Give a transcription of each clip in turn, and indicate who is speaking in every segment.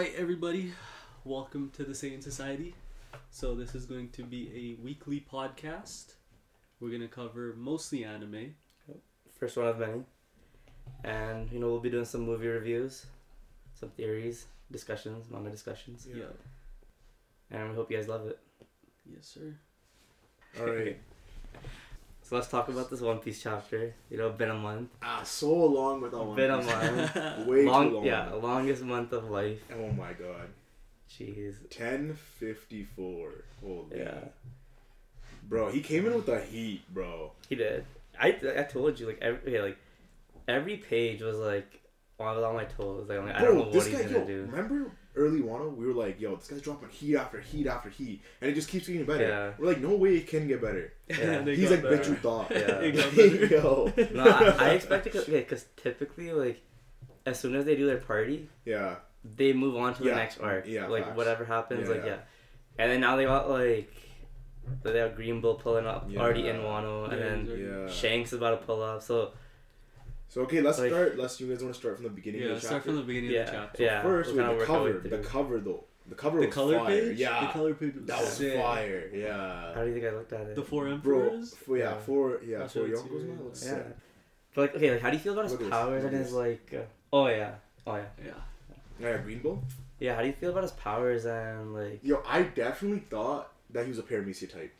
Speaker 1: right, everybody, welcome to the Saiyan Society. So this is going to be a weekly podcast. We're gonna cover mostly anime.
Speaker 2: First one of many. And, you know, we'll be doing some movie reviews, some theories, discussions, manga discussions.
Speaker 1: Yeah.
Speaker 2: And we hope you guys love it.
Speaker 1: Yes, sir.
Speaker 3: All right.
Speaker 2: So let's talk about this One Piece chapter. You know, been a month.
Speaker 3: Ah, so long without one.
Speaker 2: Been a month.
Speaker 3: Way
Speaker 2: Long,
Speaker 3: too long.
Speaker 2: yeah, longest month of life.
Speaker 3: Oh my god.
Speaker 2: Jeez.
Speaker 3: Ten fifty four. Holy.
Speaker 2: Yeah,
Speaker 3: Bro, he came in with the heat, bro.
Speaker 2: he did. I, I told you, like, every, like, every page was like, I was on my toes. Like, like I don't know what
Speaker 3: this
Speaker 2: he's
Speaker 3: guy,
Speaker 2: gonna
Speaker 3: yo,
Speaker 2: do.
Speaker 3: remember early Wano? We were like, yo, this guy's dropping heat after heat after heat, and it just keeps getting better.
Speaker 2: Yeah.
Speaker 3: We're like, no way it can get better.
Speaker 2: Yeah.
Speaker 1: They
Speaker 3: like,
Speaker 1: better.
Speaker 3: bet you thought.
Speaker 2: Yeah.
Speaker 1: It
Speaker 3: yo.
Speaker 2: No, I, I expected, cause, okay, because typically, like, as soon as they do their party,
Speaker 3: Yeah.
Speaker 2: they move on to the next arc.
Speaker 3: yeah,
Speaker 2: like
Speaker 3: facts.
Speaker 2: whatever happens,
Speaker 3: Yeah,
Speaker 2: like
Speaker 3: yeah.
Speaker 2: yeah. And then now they got like they have Green Bull pulling up
Speaker 3: Yeah.
Speaker 2: already in Wano, and then.
Speaker 3: Yeah.
Speaker 2: Shanks is about to pull up. So
Speaker 3: So okay, let's
Speaker 2: Like-
Speaker 3: start. Let's you guys want to start from the beginning
Speaker 1: Yeah,
Speaker 3: of the
Speaker 1: start
Speaker 3: chapter.
Speaker 1: Start from the beginning
Speaker 2: yeah,
Speaker 1: of the chapter.
Speaker 2: yeah.
Speaker 3: First,
Speaker 2: we'll
Speaker 3: wait,
Speaker 2: kinda
Speaker 3: the
Speaker 2: work our way
Speaker 3: cover. The cover though. The cover
Speaker 1: The
Speaker 3: was
Speaker 1: color
Speaker 3: fire.
Speaker 1: page.
Speaker 3: Yeah.
Speaker 1: The color page. Was
Speaker 3: that was
Speaker 1: sick.
Speaker 3: fire. Yeah.
Speaker 2: How do you think I looked at it?
Speaker 1: The four
Speaker 3: Bro,
Speaker 1: emperors.
Speaker 3: for, yeah,
Speaker 2: Yeah.
Speaker 3: for yeah,
Speaker 1: That's
Speaker 3: for
Speaker 1: what
Speaker 3: your uncle's man, looks
Speaker 2: yeah.
Speaker 3: sick.
Speaker 2: But like, okay, like how do you feel about his
Speaker 3: Look at this,
Speaker 2: powers and his like? Uh, oh yeah, oh yeah,
Speaker 1: Yeah.
Speaker 3: Yeah, Green Bull.
Speaker 2: yeah. How do you feel about his powers and like?
Speaker 3: Yo, I definitely thought that he was a Paramecia type.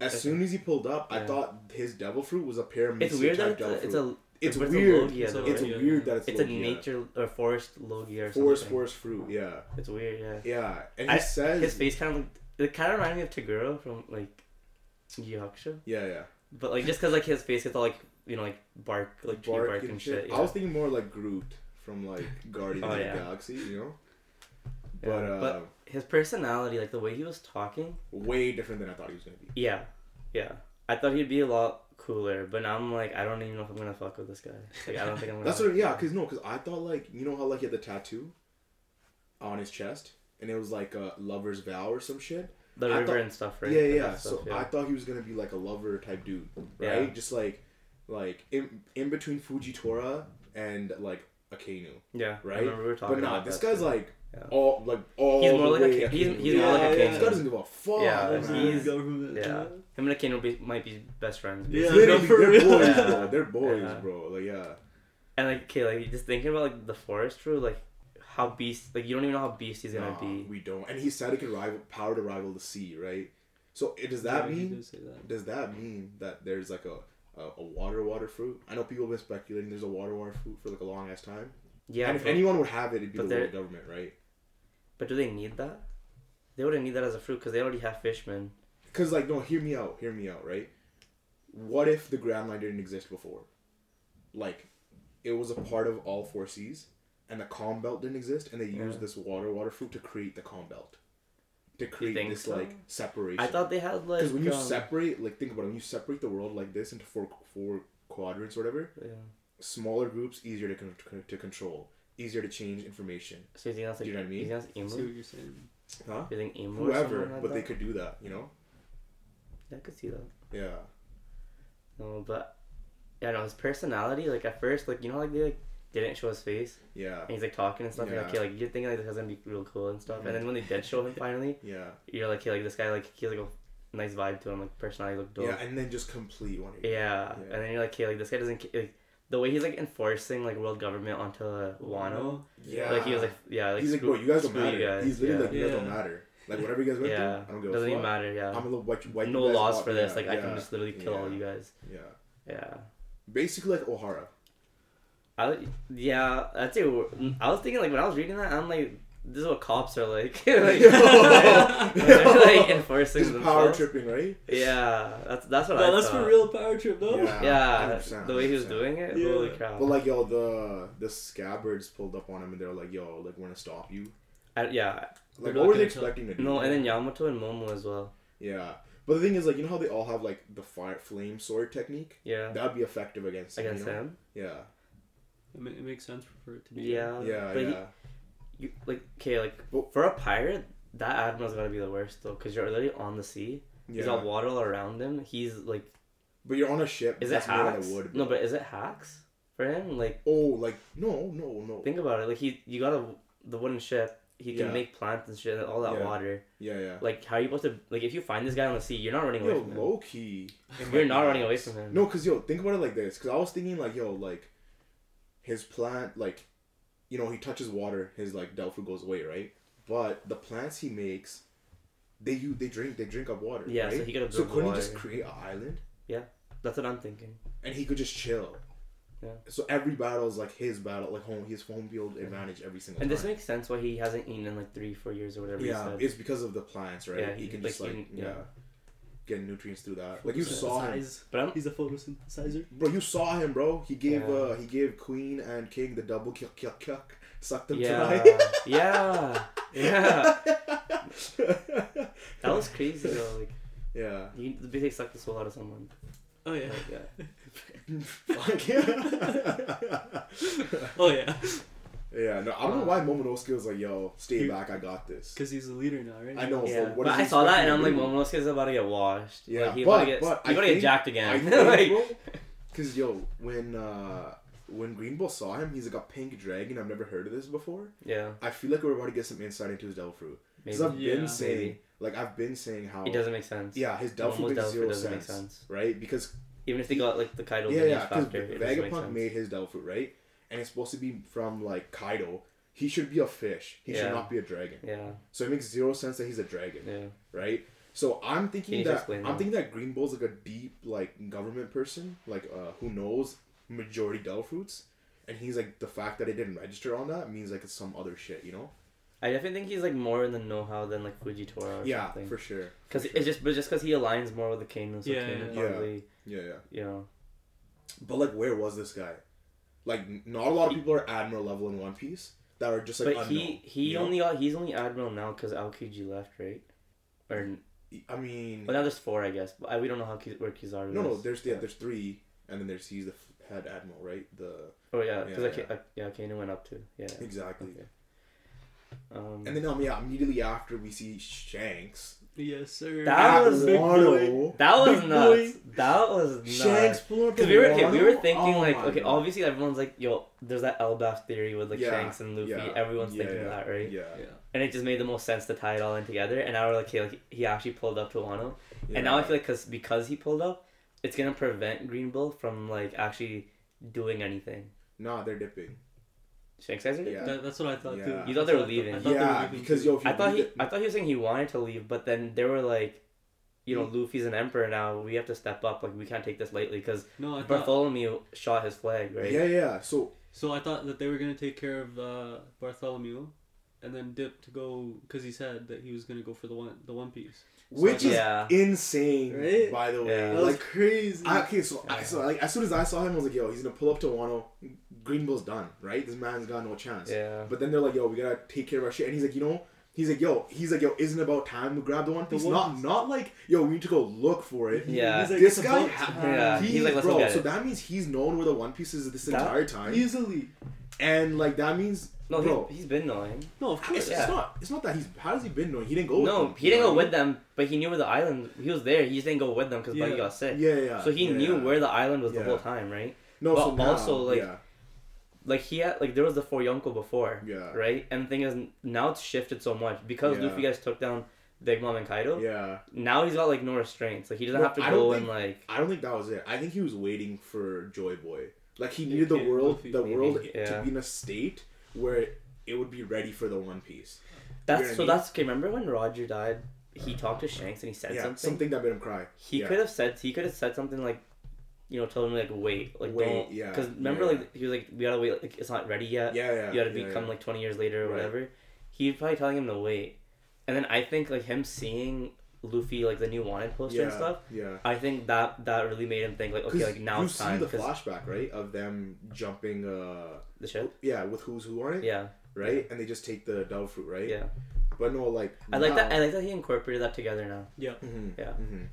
Speaker 3: As
Speaker 2: Okay.
Speaker 3: soon as he pulled up, I thought his devil fruit was a Paramecia
Speaker 2: It's weird that
Speaker 3: type
Speaker 2: it's
Speaker 3: devil
Speaker 2: a, it's a
Speaker 3: It's
Speaker 2: it's
Speaker 3: weird.
Speaker 2: A Logia,
Speaker 1: It's
Speaker 2: though,
Speaker 3: It's
Speaker 2: right?
Speaker 1: Logia.
Speaker 3: weird that it's
Speaker 2: It's a nature or forest Logia or something.
Speaker 3: forest forest fruit. Yeah,
Speaker 2: It's weird, yeah.
Speaker 3: yeah, and he
Speaker 2: I-
Speaker 3: says
Speaker 2: His face kind of looked, it kind of reminded me of Toguro from like Yu Yu Hakusho.
Speaker 3: Yeah, yeah.
Speaker 2: But like just because like his face gets all like you know like bark like tree bark,
Speaker 3: Bark
Speaker 2: and, shit.
Speaker 3: I was thinking more like Groot from like Guardians
Speaker 2: Oh,
Speaker 3: of the. Galaxy, you know.
Speaker 2: Yeah,
Speaker 3: But uh,
Speaker 2: but his personality, like the way he was talking,
Speaker 3: way different than I thought he was gonna be.
Speaker 2: yeah, yeah. I thought he'd be a lot cooler, but now I'm like I don't even know if I'm gonna fuck with this guy. Like I don't think I'm gonna.
Speaker 3: That's what, yeah, cause no, cause I thought like you know how like he had the tattoo on his chest, and it was like a lover's vow or some shit.
Speaker 2: the
Speaker 3: I
Speaker 2: river
Speaker 3: thought-
Speaker 2: and stuff, right?
Speaker 3: Yeah, yeah.
Speaker 2: that
Speaker 3: So
Speaker 2: yeah.
Speaker 3: I thought he was gonna be like a lover type dude, right?
Speaker 2: Yeah.
Speaker 3: Just like, like in in between Fujitora and like Akainu,
Speaker 2: yeah, I
Speaker 3: right?
Speaker 2: remember we were talking
Speaker 3: but nah, this guy's
Speaker 2: too.
Speaker 3: like
Speaker 2: Yeah.
Speaker 3: all like all.
Speaker 2: He's more
Speaker 3: the
Speaker 2: like a
Speaker 3: way
Speaker 2: king- he's-
Speaker 3: Akainu.
Speaker 2: he's
Speaker 1: more like a
Speaker 3: This
Speaker 1: king.
Speaker 3: guy doesn't give a fuck.
Speaker 2: Yeah,
Speaker 3: man.
Speaker 2: he's-
Speaker 1: government.
Speaker 2: yeah. Him and Akainu be, might be best friends.
Speaker 1: Yeah.
Speaker 3: Literally,
Speaker 1: no, for
Speaker 3: they're boys,
Speaker 2: Yeah.
Speaker 3: bro. They're boys,
Speaker 2: Yeah.
Speaker 3: bro. Like yeah.
Speaker 2: And like, okay, like just thinking about like the forest true, like how beast, like you don't even know how beast he's gonna
Speaker 3: Nah,
Speaker 2: be.
Speaker 3: We don't. And he said it can rival power to rival the sea, right? So it, does that
Speaker 1: Yeah,
Speaker 3: mean
Speaker 1: did say that.
Speaker 3: does that mean that there's like a, a, a water water fruit? I know people have been speculating there's a water water fruit for like a long ass time.
Speaker 2: Yeah,
Speaker 3: and if anyone would have it, it'd be
Speaker 2: but
Speaker 3: the world government, right?
Speaker 2: But do they need that? They wouldn't need that as a fruit because they already have fishmen.
Speaker 3: Because like no, hear me out, hear me out, right? What if the Grand Line didn't exist before? Like, it was a part of all four seas, and the calm belt didn't exist, and they
Speaker 2: Yeah.
Speaker 3: used this water water fruit to create the calm belt, to create this
Speaker 2: so?
Speaker 3: like separation.
Speaker 2: I thought they had like
Speaker 3: Because when you
Speaker 2: um,
Speaker 3: separate, like think about it, when you separate the world like this into four four quadrants or whatever,
Speaker 2: yeah.
Speaker 3: smaller groups easier to con- to control, easier to change information.
Speaker 2: So you think that's like
Speaker 3: Do you know what I mean?
Speaker 2: You think
Speaker 1: I
Speaker 2: that's
Speaker 1: see what you're saying.
Speaker 3: Huh?
Speaker 2: You think Imu?
Speaker 3: Whoever,
Speaker 2: like
Speaker 3: but they could do that, you know?
Speaker 2: Yeah, I could see that.
Speaker 3: Yeah.
Speaker 2: No, but yeah, no, his personality. Like at first, like you know, like they like didn't show his face,
Speaker 3: Yeah.
Speaker 2: and he's like talking and stuff. And
Speaker 3: Yeah.
Speaker 2: okay, like you're thinking like this guy's gonna be real cool and stuff. And then mm-hmm. when they did show him finally,
Speaker 3: Yeah.
Speaker 2: you're like, hey, like this guy, like he has like a nice vibe to him, like personality look dope.
Speaker 3: Yeah, and then just complete one.
Speaker 2: Yeah,
Speaker 3: Yeah.
Speaker 2: and then you're like, hey, like this guy doesn't like the way he's like enforcing like world government onto uh, Wano.
Speaker 3: Yeah.
Speaker 2: Like he was like, yeah, like
Speaker 3: he's like,
Speaker 2: screw-
Speaker 3: bro, you guys don't matter.
Speaker 2: guys.
Speaker 3: He's literally
Speaker 2: yeah.
Speaker 3: like, you guys don't matter. Like whatever you guys went
Speaker 2: yeah,
Speaker 3: through, I don't give
Speaker 2: doesn't even matter. Yeah,
Speaker 3: I'm gonna wipe, wipe
Speaker 2: no
Speaker 3: you guys
Speaker 2: laws
Speaker 3: out.
Speaker 2: for this.
Speaker 3: Yeah,
Speaker 2: Like I can just literally kill all you guys.
Speaker 3: Yeah.
Speaker 2: Yeah.
Speaker 3: Basically like Ohara.
Speaker 2: I yeah, that's it. I was thinking like when I was reading that, I'm like, this is what cops are like. like they're like enforcing
Speaker 3: Just power
Speaker 2: themselves.
Speaker 3: tripping, right?
Speaker 2: Yeah, that's that's what
Speaker 1: No,
Speaker 2: I
Speaker 1: that's
Speaker 2: thought.
Speaker 1: for real power trip, though.
Speaker 3: Yeah.
Speaker 2: Yeah,
Speaker 3: 100%,
Speaker 2: the way he was doing it,
Speaker 1: Yeah.
Speaker 2: holy crap!
Speaker 3: But like yo, the the scabbards pulled up on him and they're like, yo, like we're gonna stop you.
Speaker 2: I, yeah,
Speaker 3: Like what were they
Speaker 1: gonna
Speaker 3: expecting to do?
Speaker 2: no, and then Yamato and Momo as well.
Speaker 3: Yeah. But the thing is like you know how they all have like the fire flame sword technique?
Speaker 2: Yeah,
Speaker 3: That'd be effective against him.
Speaker 2: against
Speaker 3: you know?
Speaker 2: him.
Speaker 3: Yeah.
Speaker 1: It, ma- it makes sense for it to be.
Speaker 2: Yeah,
Speaker 3: Yeah,
Speaker 2: but he-
Speaker 3: yeah.
Speaker 2: You like okay, like for a pirate, that admiral's gotta be the worst though, because you're literally on the sea. He's
Speaker 3: yeah.
Speaker 2: got water all around him. He's like,
Speaker 3: But you're on a ship.
Speaker 2: is it
Speaker 3: that's made out
Speaker 2: hacks?
Speaker 3: wood.
Speaker 2: No, but is it hacks for him? Like,
Speaker 3: Oh, like no, no, no.
Speaker 2: think about it. Like he, you gotta the wooden ship, he can
Speaker 3: Yeah.
Speaker 2: make plants and shit, all that
Speaker 3: Yeah.
Speaker 2: water.
Speaker 3: Yeah, yeah.
Speaker 2: Like, how are you supposed to like if you find this guy on the sea, you're not running away
Speaker 3: Yo,
Speaker 2: from him.
Speaker 3: low key.
Speaker 2: You're not running away from him.
Speaker 3: No, cause yo, think about it like this. Cause I was thinking like yo, like his plant, like you know, he touches water, his like Delphi goes away, right? But the plants he makes, they you they drink they drink up water.
Speaker 2: Yeah, so
Speaker 3: right?
Speaker 2: he could
Speaker 3: So couldn't he just create an island Yeah,
Speaker 2: That's what I'm thinking.
Speaker 3: and he could just chill?
Speaker 2: Yeah.
Speaker 3: So every battle is like his battle, like home his home field advantage every single
Speaker 2: And
Speaker 3: time.
Speaker 2: this makes sense why he hasn't eaten in like three, four years or whatever
Speaker 3: yeah, it's because of the plants, right?
Speaker 2: Yeah,
Speaker 3: he
Speaker 2: he-
Speaker 3: can
Speaker 2: like,
Speaker 3: just like yeah.
Speaker 2: yeah.
Speaker 3: Get nutrients through that. Like you saw him,
Speaker 2: But I'm
Speaker 1: He's a photosynthesizer.
Speaker 3: bro. You saw him, bro. He gave
Speaker 2: Yeah.
Speaker 3: uh he gave Queen and King the double kick kick kick. Sucked them
Speaker 2: yeah,
Speaker 3: tonight.
Speaker 2: yeah, yeah. That was crazy though. Like
Speaker 3: yeah.
Speaker 2: he basically sucked the soul out of someone.
Speaker 1: Oh yeah.
Speaker 2: Like, yeah.
Speaker 3: Fuck yeah.
Speaker 1: Oh yeah.
Speaker 3: Yeah, no, I don't know why Momonosuke was like, yo, stay
Speaker 1: He-
Speaker 3: back, I got this.
Speaker 1: Because he's the leader now, right?
Speaker 3: I know.
Speaker 2: Yeah,
Speaker 3: but what
Speaker 2: but I saw that and I'm like,
Speaker 3: do?
Speaker 2: Momonosuke's about to get washed.
Speaker 3: Yeah,
Speaker 2: like, he
Speaker 3: but-
Speaker 2: about to get,
Speaker 3: but
Speaker 2: he
Speaker 3: I
Speaker 2: about to get jacked again.
Speaker 3: think,
Speaker 2: like,
Speaker 3: cause yo, when uh when Green Bull saw him, he's like a pink dragon. I've never heard of this before.
Speaker 2: yeah,
Speaker 3: I feel like we're about to get some insight into his Devil Fruit. Because I've
Speaker 1: Yeah.
Speaker 3: been saying,
Speaker 2: Maybe.
Speaker 3: like I've been saying how
Speaker 2: It doesn't make sense.
Speaker 3: yeah, his Devil Fruit makes zero
Speaker 2: doesn't make
Speaker 3: sense,
Speaker 2: sense.
Speaker 3: right? Because
Speaker 2: Even if they got like the Kaido
Speaker 3: yeah,
Speaker 2: lineage
Speaker 3: yeah, because
Speaker 2: factor, it doesn't
Speaker 3: Vegapunk made his Devil Fruit, right? And it's supposed to be from like Kaido. He should be a fish. He
Speaker 2: Yeah.
Speaker 3: should not be a dragon.
Speaker 2: Yeah,
Speaker 3: So it makes zero sense that he's a dragon,
Speaker 2: yeah.
Speaker 3: right? So I'm thinking that I'm
Speaker 2: that?
Speaker 3: thinking that Green Bull's like a deep like government person, like uh, who knows majority Devil Fruits, and he's like the fact that it didn't register on that means like it's some other shit, you know?
Speaker 2: I definitely think he's like more in the know-how than like Fujitora or
Speaker 3: yeah,
Speaker 2: something.
Speaker 3: for sure.
Speaker 2: Because
Speaker 3: for
Speaker 2: it's just, but just because he aligns more with the Kano, so
Speaker 1: Yeah,
Speaker 2: Kano
Speaker 1: yeah.
Speaker 2: probably,
Speaker 3: Yeah, yeah.
Speaker 2: you know,
Speaker 3: But like, where was this guy? Like, not a lot of people are admiral level in One Piece that are just like
Speaker 2: but
Speaker 3: unknown.
Speaker 2: he he
Speaker 3: you know?
Speaker 2: only got he's only admiral now because Aokiji left, right? Or
Speaker 3: I mean,
Speaker 2: well, now there's four, I guess. But I, we don't know how where Kizaru
Speaker 3: is. no,
Speaker 2: no.
Speaker 3: There's yeah, there's three, and then there's he's the head admiral, right? The
Speaker 2: Oh yeah, because
Speaker 3: Yeah,
Speaker 2: yeah,
Speaker 3: yeah.
Speaker 2: yeah, Kano went up too. Yeah.
Speaker 3: exactly.
Speaker 2: Okay. Um,
Speaker 3: And then um yeah, immediately after we see Shanks.
Speaker 1: Yes, sir.
Speaker 2: That
Speaker 3: at
Speaker 2: was-
Speaker 1: big boy.
Speaker 3: Wano.
Speaker 2: that was
Speaker 1: Big
Speaker 2: nuts.
Speaker 1: boy.
Speaker 2: That was nuts.
Speaker 3: Shanks pulling up
Speaker 2: Because we were okay, we were thinking
Speaker 3: Oh
Speaker 2: like okay,
Speaker 3: God.
Speaker 2: obviously everyone's like yo, there's that Elbaf theory with like
Speaker 3: Yeah,
Speaker 2: Shanks and Luffy.
Speaker 3: yeah,
Speaker 2: Everyone's
Speaker 3: yeah,
Speaker 2: thinking
Speaker 3: yeah,
Speaker 2: that, right?
Speaker 3: Yeah.
Speaker 1: Yeah.
Speaker 2: And it just made the most sense to tie it all in together. And now we're like, okay, like he actually pulled up to Wano. And now I feel like because because he pulled up, it's gonna prevent Green Bull from like actually doing anything.
Speaker 3: Nah, they're dipping.
Speaker 2: Shanks guys are
Speaker 3: Yeah.
Speaker 1: That, that's what I thought too.
Speaker 2: You thought they were leaving.
Speaker 1: I thought they were
Speaker 3: Yeah,
Speaker 1: leaving
Speaker 3: because yo,
Speaker 2: I thought he
Speaker 3: it-
Speaker 2: I thought he was saying he wanted to leave, but then they were like, you know, Luffy's an emperor now. We have to step up. Like we can't take this lightly because
Speaker 1: No, I thought.
Speaker 2: Bartolomeo shot his flag, right?
Speaker 3: Yeah, yeah. So
Speaker 1: So I thought that they were gonna take care of uh, Bartolomeo, and then dip to go because he said that he was gonna go for the one the One Piece. So
Speaker 3: which is
Speaker 2: Yeah.
Speaker 3: insane,
Speaker 1: Right?
Speaker 3: by the way.
Speaker 2: Yeah.
Speaker 1: That
Speaker 3: Like
Speaker 1: crazy.
Speaker 3: I, okay, so I, so like as soon as I saw him, I was like, "Yo, he's gonna pull up to Wano. Green Bull's done, right? This man's got no chance."
Speaker 2: Yeah.
Speaker 3: But then they're like, "Yo, we gotta take care of our shit," and he's like, "You know." He's like, yo, he's like, yo, isn't it about time we grab the One Piece?
Speaker 1: One
Speaker 3: not,
Speaker 1: Piece.
Speaker 3: not like, yo, we need to go look for it.
Speaker 2: Yeah.
Speaker 1: He's like,
Speaker 3: This guy, ha-
Speaker 2: Yeah.
Speaker 3: he,
Speaker 2: he's like, let's
Speaker 3: bro,
Speaker 2: go get
Speaker 3: so
Speaker 2: it.
Speaker 3: that means he's known where the One Piece is this
Speaker 2: That-
Speaker 3: entire time,
Speaker 1: Easily.
Speaker 3: and like that means,
Speaker 2: No,
Speaker 3: bro,
Speaker 2: he, he's been knowing.
Speaker 1: No, of course.
Speaker 3: it's,
Speaker 2: yeah.
Speaker 3: it's not, it's not that he's. How has he been knowing? He didn't go. with
Speaker 2: No,
Speaker 3: them,
Speaker 2: he didn't
Speaker 3: know
Speaker 2: go with them, but he knew where the island. He was there. He just didn't go with them because
Speaker 1: Yeah.
Speaker 2: Buggy got sick.
Speaker 3: mean? Yeah, yeah.
Speaker 2: So he
Speaker 3: yeah,
Speaker 2: knew
Speaker 3: yeah.
Speaker 2: where the island was the whole time, right?
Speaker 3: No,
Speaker 2: but
Speaker 3: so now,
Speaker 2: also, like,
Speaker 3: yeah,
Speaker 2: Like he had like there was the four Yonko before,
Speaker 3: yeah,
Speaker 2: right? And the thing is, now it's shifted so much because
Speaker 3: Yeah.
Speaker 2: Luffy guys took down Big Mom and Kaido.
Speaker 3: yeah.
Speaker 2: Now he's got like no restraints. Like he doesn't
Speaker 3: No,
Speaker 2: have to go
Speaker 3: think-
Speaker 2: and like
Speaker 3: I don't think that was it. I think he was waiting for Joy Boy. Like he needed the
Speaker 1: Okay,
Speaker 3: world,
Speaker 1: Luffy,
Speaker 3: the world
Speaker 2: yeah.
Speaker 3: to be in a state where it would be ready for the One Piece.
Speaker 2: that's
Speaker 3: know what I
Speaker 2: so
Speaker 3: mean?
Speaker 2: that's okay. Remember when Roger died? He talked to Shanks and he said
Speaker 3: yeah,
Speaker 2: something.
Speaker 3: something that made him cry.
Speaker 2: He
Speaker 3: yeah.
Speaker 2: could have said he could have said something like, you know, told him like wait, like
Speaker 3: Wait,
Speaker 2: don't,
Speaker 3: yeah,
Speaker 2: Because remember,
Speaker 3: yeah.
Speaker 2: like he was like we gotta wait, like it's not ready yet.
Speaker 3: Yeah, yeah.
Speaker 2: you gotta become like twenty years later or
Speaker 3: Right.
Speaker 2: whatever. He's probably telling him to wait, and then I think like him seeing Luffy like the new wanted poster
Speaker 3: yeah,
Speaker 2: and stuff.
Speaker 3: Yeah.
Speaker 2: I think that that really made him think like okay like now
Speaker 3: you
Speaker 2: it's
Speaker 3: see the flashback, right, of them jumping. uh
Speaker 2: the ship.
Speaker 3: Yeah, with who's who on it,
Speaker 2: Yeah,
Speaker 3: right, and they just take the devil fruit, right?
Speaker 2: yeah.
Speaker 3: But no, like
Speaker 2: I like that. I like that he incorporated that together now. Yeah.
Speaker 3: mhm.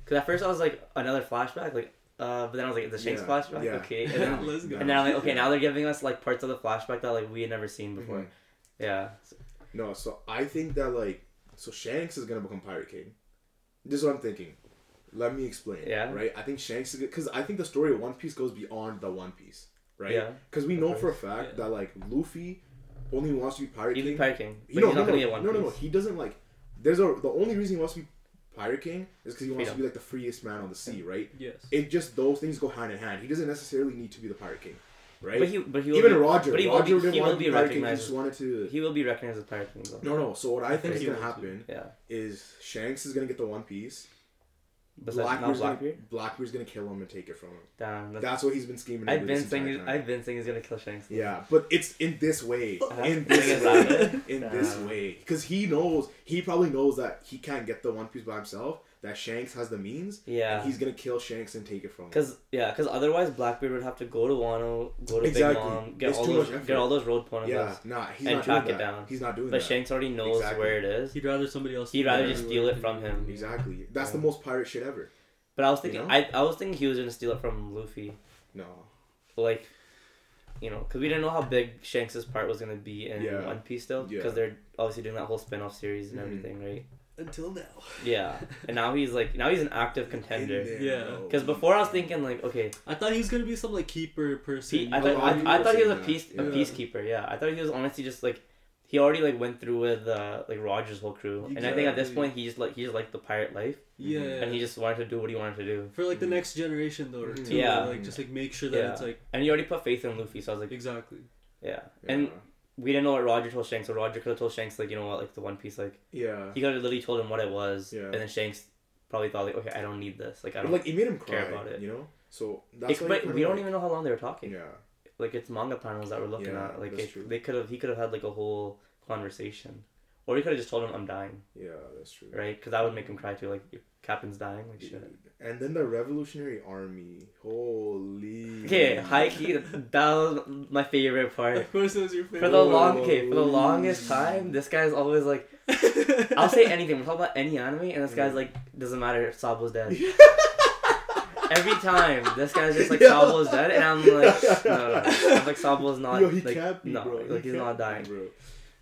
Speaker 2: Because at first I was like another flashback, like, uh, but then I was like the Shanks
Speaker 3: Yeah,
Speaker 2: flashback,
Speaker 3: yeah.
Speaker 2: okay. And then,
Speaker 1: Let's go.
Speaker 2: and then I'm like, okay,
Speaker 3: Yeah.
Speaker 2: now they're giving us like parts of the flashback that like we had never seen before.
Speaker 3: Mhm.
Speaker 2: Yeah.
Speaker 3: No, so I think that like so Shanks is gonna become Pirate King. This is what I'm thinking. Let me explain.
Speaker 2: Yeah.
Speaker 3: Right. I think Shanks is good because I think the story of One Piece goes beyond the One Piece. Right.
Speaker 2: Yeah.
Speaker 3: Because we
Speaker 2: Of
Speaker 3: know for a fact
Speaker 1: Yeah.
Speaker 3: that like Luffy only wants to be pirate
Speaker 2: He'd
Speaker 3: king.
Speaker 2: be Pirate King, but
Speaker 3: You know,
Speaker 2: he's
Speaker 3: no,
Speaker 2: not
Speaker 3: no,
Speaker 2: gonna get One
Speaker 3: no, no,
Speaker 2: Piece.
Speaker 3: no. He doesn't like. There's a the only reason he wants to be pirate king is because he wants to be like the freest man on the sea, right?
Speaker 1: Yes.
Speaker 3: It just those things go hand in hand. He doesn't necessarily need to be the pirate king, right?
Speaker 2: But he, but he will
Speaker 3: Even
Speaker 2: be,
Speaker 3: Roger,
Speaker 2: but he will
Speaker 3: Roger
Speaker 2: be-
Speaker 3: didn't
Speaker 2: he
Speaker 3: want
Speaker 2: will
Speaker 3: to
Speaker 2: be
Speaker 3: be king. He wanted to.
Speaker 2: He will be recognized as Pirate King though.
Speaker 3: No, no. So what I think is gonna happen
Speaker 2: Yeah.
Speaker 3: is Shanks is gonna get the One Piece.
Speaker 2: Besides,
Speaker 3: Blackbeard's gonna,
Speaker 2: Blackbeard.
Speaker 3: Blackbeard's gonna kill him and take it from him.
Speaker 2: Damn. That's,
Speaker 3: That's what he's been scheming.
Speaker 2: I've been saying. he's- I've been saying he's gonna kill Shanks.
Speaker 3: Yeah, but it's in this way. In this way. In this way. Because he knows, he probably knows that he can't get the One Piece by himself, that Shanks has the means,
Speaker 2: Yeah.
Speaker 3: and he's going to kill Shanks and take it from him.
Speaker 2: Cause yeah, cause otherwise Blackbeard would have to go to Wano, go to
Speaker 3: Exactly.
Speaker 2: Big Mom, get
Speaker 3: It's
Speaker 2: all those, get all those road poneglyphs.
Speaker 3: Yeah, nah, he's
Speaker 2: And
Speaker 3: not
Speaker 2: track
Speaker 3: doing
Speaker 2: it
Speaker 3: that.
Speaker 2: down.
Speaker 3: He's not doing
Speaker 2: But
Speaker 3: that.
Speaker 2: Shanks already knows
Speaker 3: Exactly.
Speaker 2: where it is.
Speaker 1: He'd rather somebody else.
Speaker 2: He'd rather just
Speaker 1: everywhere
Speaker 2: steal it from him.
Speaker 3: Exactly. That's the most pirate shit ever.
Speaker 2: But I was thinking,
Speaker 3: know?
Speaker 2: I, I was thinking he was gonna steal it from Luffy,
Speaker 3: No.
Speaker 2: like, you know, cause we didn't know how big Shanks's part was gonna be in
Speaker 3: Yeah.
Speaker 2: One Piece still,
Speaker 3: Yeah.
Speaker 2: because they're obviously doing that whole spin-off series and
Speaker 3: Mhm.
Speaker 2: everything, right?
Speaker 1: Until now.
Speaker 2: Yeah, and now he's like, now he's an active contender.
Speaker 3: there,
Speaker 1: Yeah.
Speaker 2: Because before I was thinking like, okay,
Speaker 1: I thought he was gonna be some like keeper person.
Speaker 2: He, I thought
Speaker 3: lot of people
Speaker 2: I, I thought he was a
Speaker 3: saying that,
Speaker 2: peace a peacekeeper. Yeah, I thought he was honestly just like he already like went through with uh, like Roger's whole crew, and I think at this point he just like he just liked the pirate life,
Speaker 1: yeah.
Speaker 2: and he just wanted to do what he wanted to do,
Speaker 1: for like the
Speaker 3: Mhm.
Speaker 1: next generation though,
Speaker 3: Mhm.
Speaker 1: too.
Speaker 2: Yeah.
Speaker 1: Like just like make sure that
Speaker 2: Yeah.
Speaker 1: it's like
Speaker 2: and he already put faith in Luffy. So I was like,
Speaker 1: exactly.
Speaker 2: yeah,
Speaker 3: Yeah.
Speaker 2: and we didn't know what Roger told Shanks, so Roger could have told Shanks like you know what like the One Piece like
Speaker 3: yeah.
Speaker 2: he could have literally told him what it was,
Speaker 3: Yeah.
Speaker 2: and then Shanks probably thought like okay I don't need this like I don't.
Speaker 3: like, it made him cry,
Speaker 2: care about it.
Speaker 3: you know? So that's
Speaker 2: It- but we don't
Speaker 3: like-
Speaker 2: even know how long they were talking.
Speaker 3: Yeah.
Speaker 2: Like it's manga panels that we're looking
Speaker 3: Yeah,
Speaker 2: at. Like it,
Speaker 3: true.
Speaker 2: they could have he could have had like a whole conversation, or he could have just told him I'm dying.
Speaker 3: Yeah, that's true.
Speaker 2: right? Because that would make him cry too. Like your captain's dying, like shit.
Speaker 3: Dude. And then the Revolutionary Army. Holy.
Speaker 2: Okay, high key. That was my favorite part.
Speaker 1: Of course, it was your favorite.
Speaker 2: For the long, okay, for the longest time, this guy's always like, I'll say anything. We'll talk about any anime, and this guy's like, doesn't matter. If Sabo's dead. Every time, this guy's just like,
Speaker 3: Yeah.
Speaker 2: Sabo's dead, and I'm like, no, no, no. I'm like, Sabo's not.
Speaker 3: Yo, he
Speaker 2: like,
Speaker 3: can't be,
Speaker 2: no,
Speaker 3: bro.
Speaker 2: like
Speaker 3: He
Speaker 2: he's not
Speaker 3: can't be,
Speaker 2: dying.
Speaker 3: bro.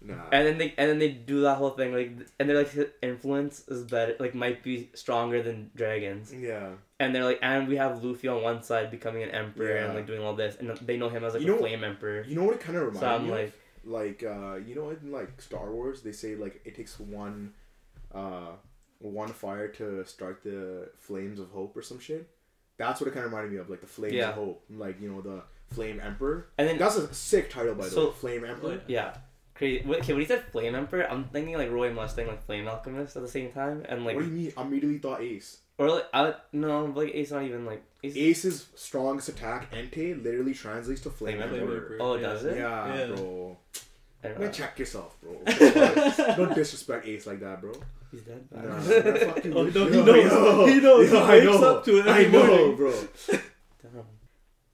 Speaker 3: Nah.
Speaker 2: And then they and then they do that whole thing like, and they're like, influence is better, like might be stronger than dragons.
Speaker 3: yeah.
Speaker 2: and they're like, and we have Luffy on one side becoming an emperor and like doing all this, and they know him as like
Speaker 3: You
Speaker 2: a
Speaker 3: know-
Speaker 2: flame emperor.
Speaker 3: You know what it kind of reminds
Speaker 2: So
Speaker 3: me of?
Speaker 2: like,
Speaker 3: like uh you know in like Star Wars they say like it takes one uh one fire to start the flames of hope or some shit. That's what it kind of reminded me of, like the flames
Speaker 2: Yeah.
Speaker 3: of hope, like you know the flame emperor.
Speaker 2: and then
Speaker 3: That's a sick title by the
Speaker 2: So-
Speaker 3: way, flame emperor.
Speaker 2: yeah, crazy. Wait, Okay, when he said flame emperor, I'm thinking like Roy Mustang, like flame alchemist at the same time, and like
Speaker 3: what do you mean? I immediately thought Ace.
Speaker 2: or like I no, like Ace not even like Ace.
Speaker 3: Ace's strongest attack, Entei, literally translates to flame,
Speaker 2: Flame
Speaker 3: emperor.
Speaker 1: Emperor.
Speaker 2: Oh,
Speaker 1: Yeah.
Speaker 2: does it?
Speaker 3: Yeah,
Speaker 1: Yeah.
Speaker 3: bro.
Speaker 2: I don't
Speaker 3: Man, check yourself, bro. Don't disrespect Ace like that, bro.
Speaker 2: He's dead.
Speaker 3: Nah, man, fuck you.
Speaker 1: Oh, no, he
Speaker 3: Yo,
Speaker 1: knows.
Speaker 3: yo.
Speaker 1: He knows. He
Speaker 3: Yo, I
Speaker 1: wakes
Speaker 3: know.
Speaker 1: up to it
Speaker 3: I know,
Speaker 1: morning.
Speaker 3: bro.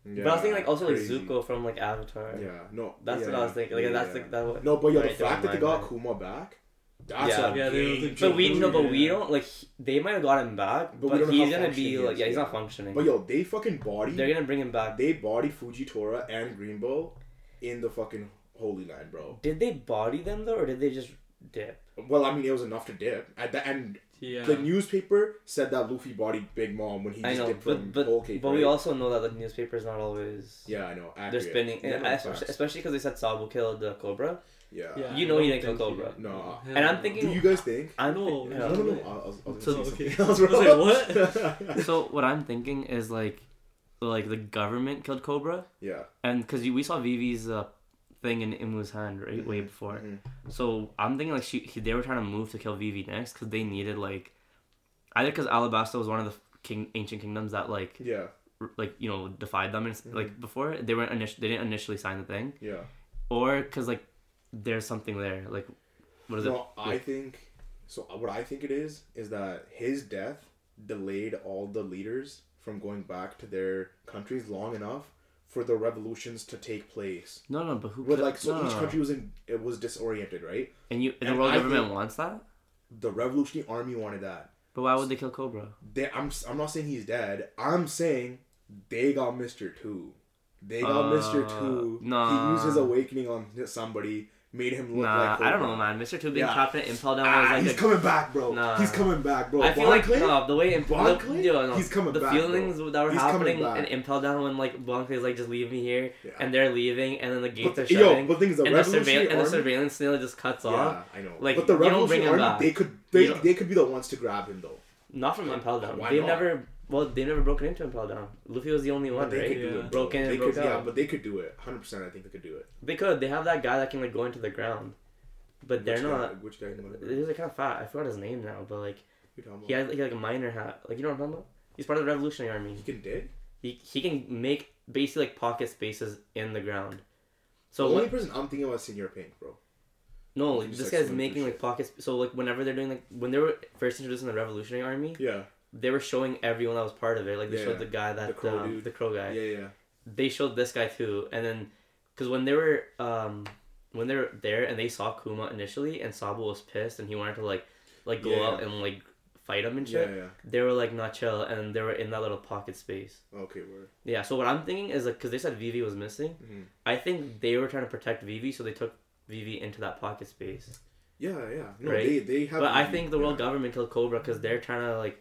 Speaker 2: Damn.
Speaker 3: Yeah,
Speaker 2: but I was thinking like also
Speaker 3: crazy.
Speaker 2: like Zuko from like Avatar.
Speaker 3: Yeah, no.
Speaker 2: That's what I was thinking. Like that's
Speaker 3: yeah.
Speaker 2: like that. What,
Speaker 3: No, but yo,
Speaker 2: right
Speaker 3: the fact that they got
Speaker 2: mind.
Speaker 3: Kuma back, that's
Speaker 2: Yeah.
Speaker 3: a
Speaker 1: Yeah, they don't
Speaker 3: game
Speaker 1: think-
Speaker 2: But we no, but we don't like. he- They might have got him back,
Speaker 3: But
Speaker 2: but,
Speaker 3: we don't know
Speaker 2: he's gonna be like yeah, he's
Speaker 3: yeah.
Speaker 2: not functioning.
Speaker 3: But yo, they fucking body.
Speaker 2: They're gonna bring him back.
Speaker 3: They body Fujitora and Green Bull in the fucking Holy Land, bro.
Speaker 2: Did they body them though, or did they just dip?
Speaker 3: Well, I mean, it was enough to dip. At the end,
Speaker 1: Yeah.
Speaker 3: the newspaper said that Luffy bodied Big Mom when he
Speaker 2: I
Speaker 3: just
Speaker 2: know,
Speaker 3: dipped
Speaker 2: but
Speaker 3: from
Speaker 2: but,
Speaker 3: Whole Cake,
Speaker 2: but we also know that the newspaper is not always.
Speaker 3: Yeah, I know.
Speaker 2: They're
Speaker 3: accurate.
Speaker 2: spinning,
Speaker 3: Yeah, no,
Speaker 2: especially especially because they said Sabo killed the Cobra.
Speaker 3: Yeah.
Speaker 1: Yeah,
Speaker 2: You know he didn't kill
Speaker 1: think
Speaker 2: Cobra.
Speaker 3: No.
Speaker 2: And I'm thinking-
Speaker 3: Do you guys think?
Speaker 2: I know.
Speaker 1: No,
Speaker 2: thi-
Speaker 1: yeah.
Speaker 3: No, no, no. I was, I was
Speaker 1: So,
Speaker 3: gonna say
Speaker 1: okay. I was like, what?
Speaker 2: So what I'm thinking is like, like the government killed Cobra,
Speaker 3: yeah.
Speaker 2: and because we saw Vivi's uh, thing in Imu's hand right way
Speaker 3: Mhm,
Speaker 2: before.
Speaker 3: mhm.
Speaker 2: So I'm thinking like she he, they were trying to move to kill Vivi next because they needed like, either because Alabasta was one of the king ancient kingdoms that like
Speaker 3: Yeah.
Speaker 2: r- like you know defied them and s like before they weren't init- they didn't initially sign the thing
Speaker 3: Yeah.
Speaker 2: or because like there's something there like what is
Speaker 3: no,
Speaker 2: it
Speaker 3: I
Speaker 2: like-
Speaker 3: think so. What I think it is is that his death delayed all the leaders from going back to their countries long enough for the revolutions to take place.
Speaker 2: no no but who could-
Speaker 3: like so
Speaker 2: no,
Speaker 3: each
Speaker 2: no.
Speaker 3: country was in it was disoriented, right?
Speaker 2: and you and the world
Speaker 3: I
Speaker 2: government wants that
Speaker 3: The revolutionary army wanted that.
Speaker 2: but why would they kill Cobra
Speaker 3: They, I'm I'm not saying he's dead. I'm saying they got Mister Two. They got
Speaker 2: Uh,
Speaker 3: Mister Two.
Speaker 2: nah.
Speaker 3: He used his awakening on somebody made him look
Speaker 2: Nah,
Speaker 3: like
Speaker 2: I don't know, man. Mr. Two being
Speaker 3: Yeah.
Speaker 2: trapped in Impel Down
Speaker 3: Ah,
Speaker 2: was like
Speaker 3: he's
Speaker 2: a
Speaker 3: coming back, bro.
Speaker 2: Nah.
Speaker 3: He's coming back, bro.
Speaker 2: I feel
Speaker 3: Bon
Speaker 2: like no, the way Imp-
Speaker 3: Bon
Speaker 2: the, no,
Speaker 3: He's coming
Speaker 2: the
Speaker 3: back,
Speaker 2: feelings that were
Speaker 3: He's
Speaker 2: happening in Impel Down when like is like just leave me here
Speaker 3: Yeah.
Speaker 2: and they're leaving and then the gates
Speaker 3: But
Speaker 2: are shutting
Speaker 3: yo, but the thing is, the
Speaker 2: and the surveil- and the surveillance snail just cuts off.
Speaker 3: yeah, I know.
Speaker 2: Like,
Speaker 3: but the
Speaker 2: you don't bring
Speaker 3: Revolutionary
Speaker 2: him
Speaker 3: Army,
Speaker 2: back.
Speaker 3: they could, they, they could be the ones to grab him though.
Speaker 2: Not from Impel Down. They've never well they've never broken into Impel Down. Luffy was the only one,
Speaker 3: they
Speaker 2: right?
Speaker 3: could do
Speaker 1: Yeah.
Speaker 3: it.
Speaker 2: Broke in and
Speaker 3: they
Speaker 2: broke
Speaker 3: could, Yeah, but they could do it. Hundred percent, I think they could do it.
Speaker 2: They could. They have that guy that can like go into the ground, but they're
Speaker 3: which
Speaker 2: not.
Speaker 3: Guy, which guy? in the
Speaker 2: He's like kind of fat. I forgot his name now, but like he has like, like a miner hat. Like you know what I'm talking about? He's part of the Revolutionary Army.
Speaker 3: He can dig.
Speaker 2: He he can make basically like pocket spaces in the ground. So
Speaker 3: the only
Speaker 2: what,
Speaker 3: person I'm thinking about is Senior Pink, bro.
Speaker 2: no, like, this
Speaker 3: like,
Speaker 2: guy's making like pockets. So like whenever they're doing like when they were first introduced in the Revolutionary Army,
Speaker 3: Yeah,
Speaker 2: they were showing everyone that was part of it. Like they
Speaker 3: Yeah,
Speaker 2: showed the guy that
Speaker 3: The crow
Speaker 2: um, the crow guy.
Speaker 3: yeah, yeah.
Speaker 2: They showed this guy too, and then because when they were um when they were there and they saw Kuma initially, and Sabo was pissed and he wanted to like like go
Speaker 3: Yeah.
Speaker 2: out and like fight him and shit.
Speaker 3: yeah. yeah.
Speaker 2: They were like not chill, and they were in that little pocket space.
Speaker 3: Okay, word.
Speaker 2: Yeah. So what I'm thinking is like because they said Vivi was missing,
Speaker 3: Mhm.
Speaker 2: I think they were trying to protect Vivi, so they took Vivi into that pocket space.
Speaker 3: Yeah, yeah. No,
Speaker 2: Right?
Speaker 3: they they have.
Speaker 2: but I think the world government killed Cobra because they're trying to like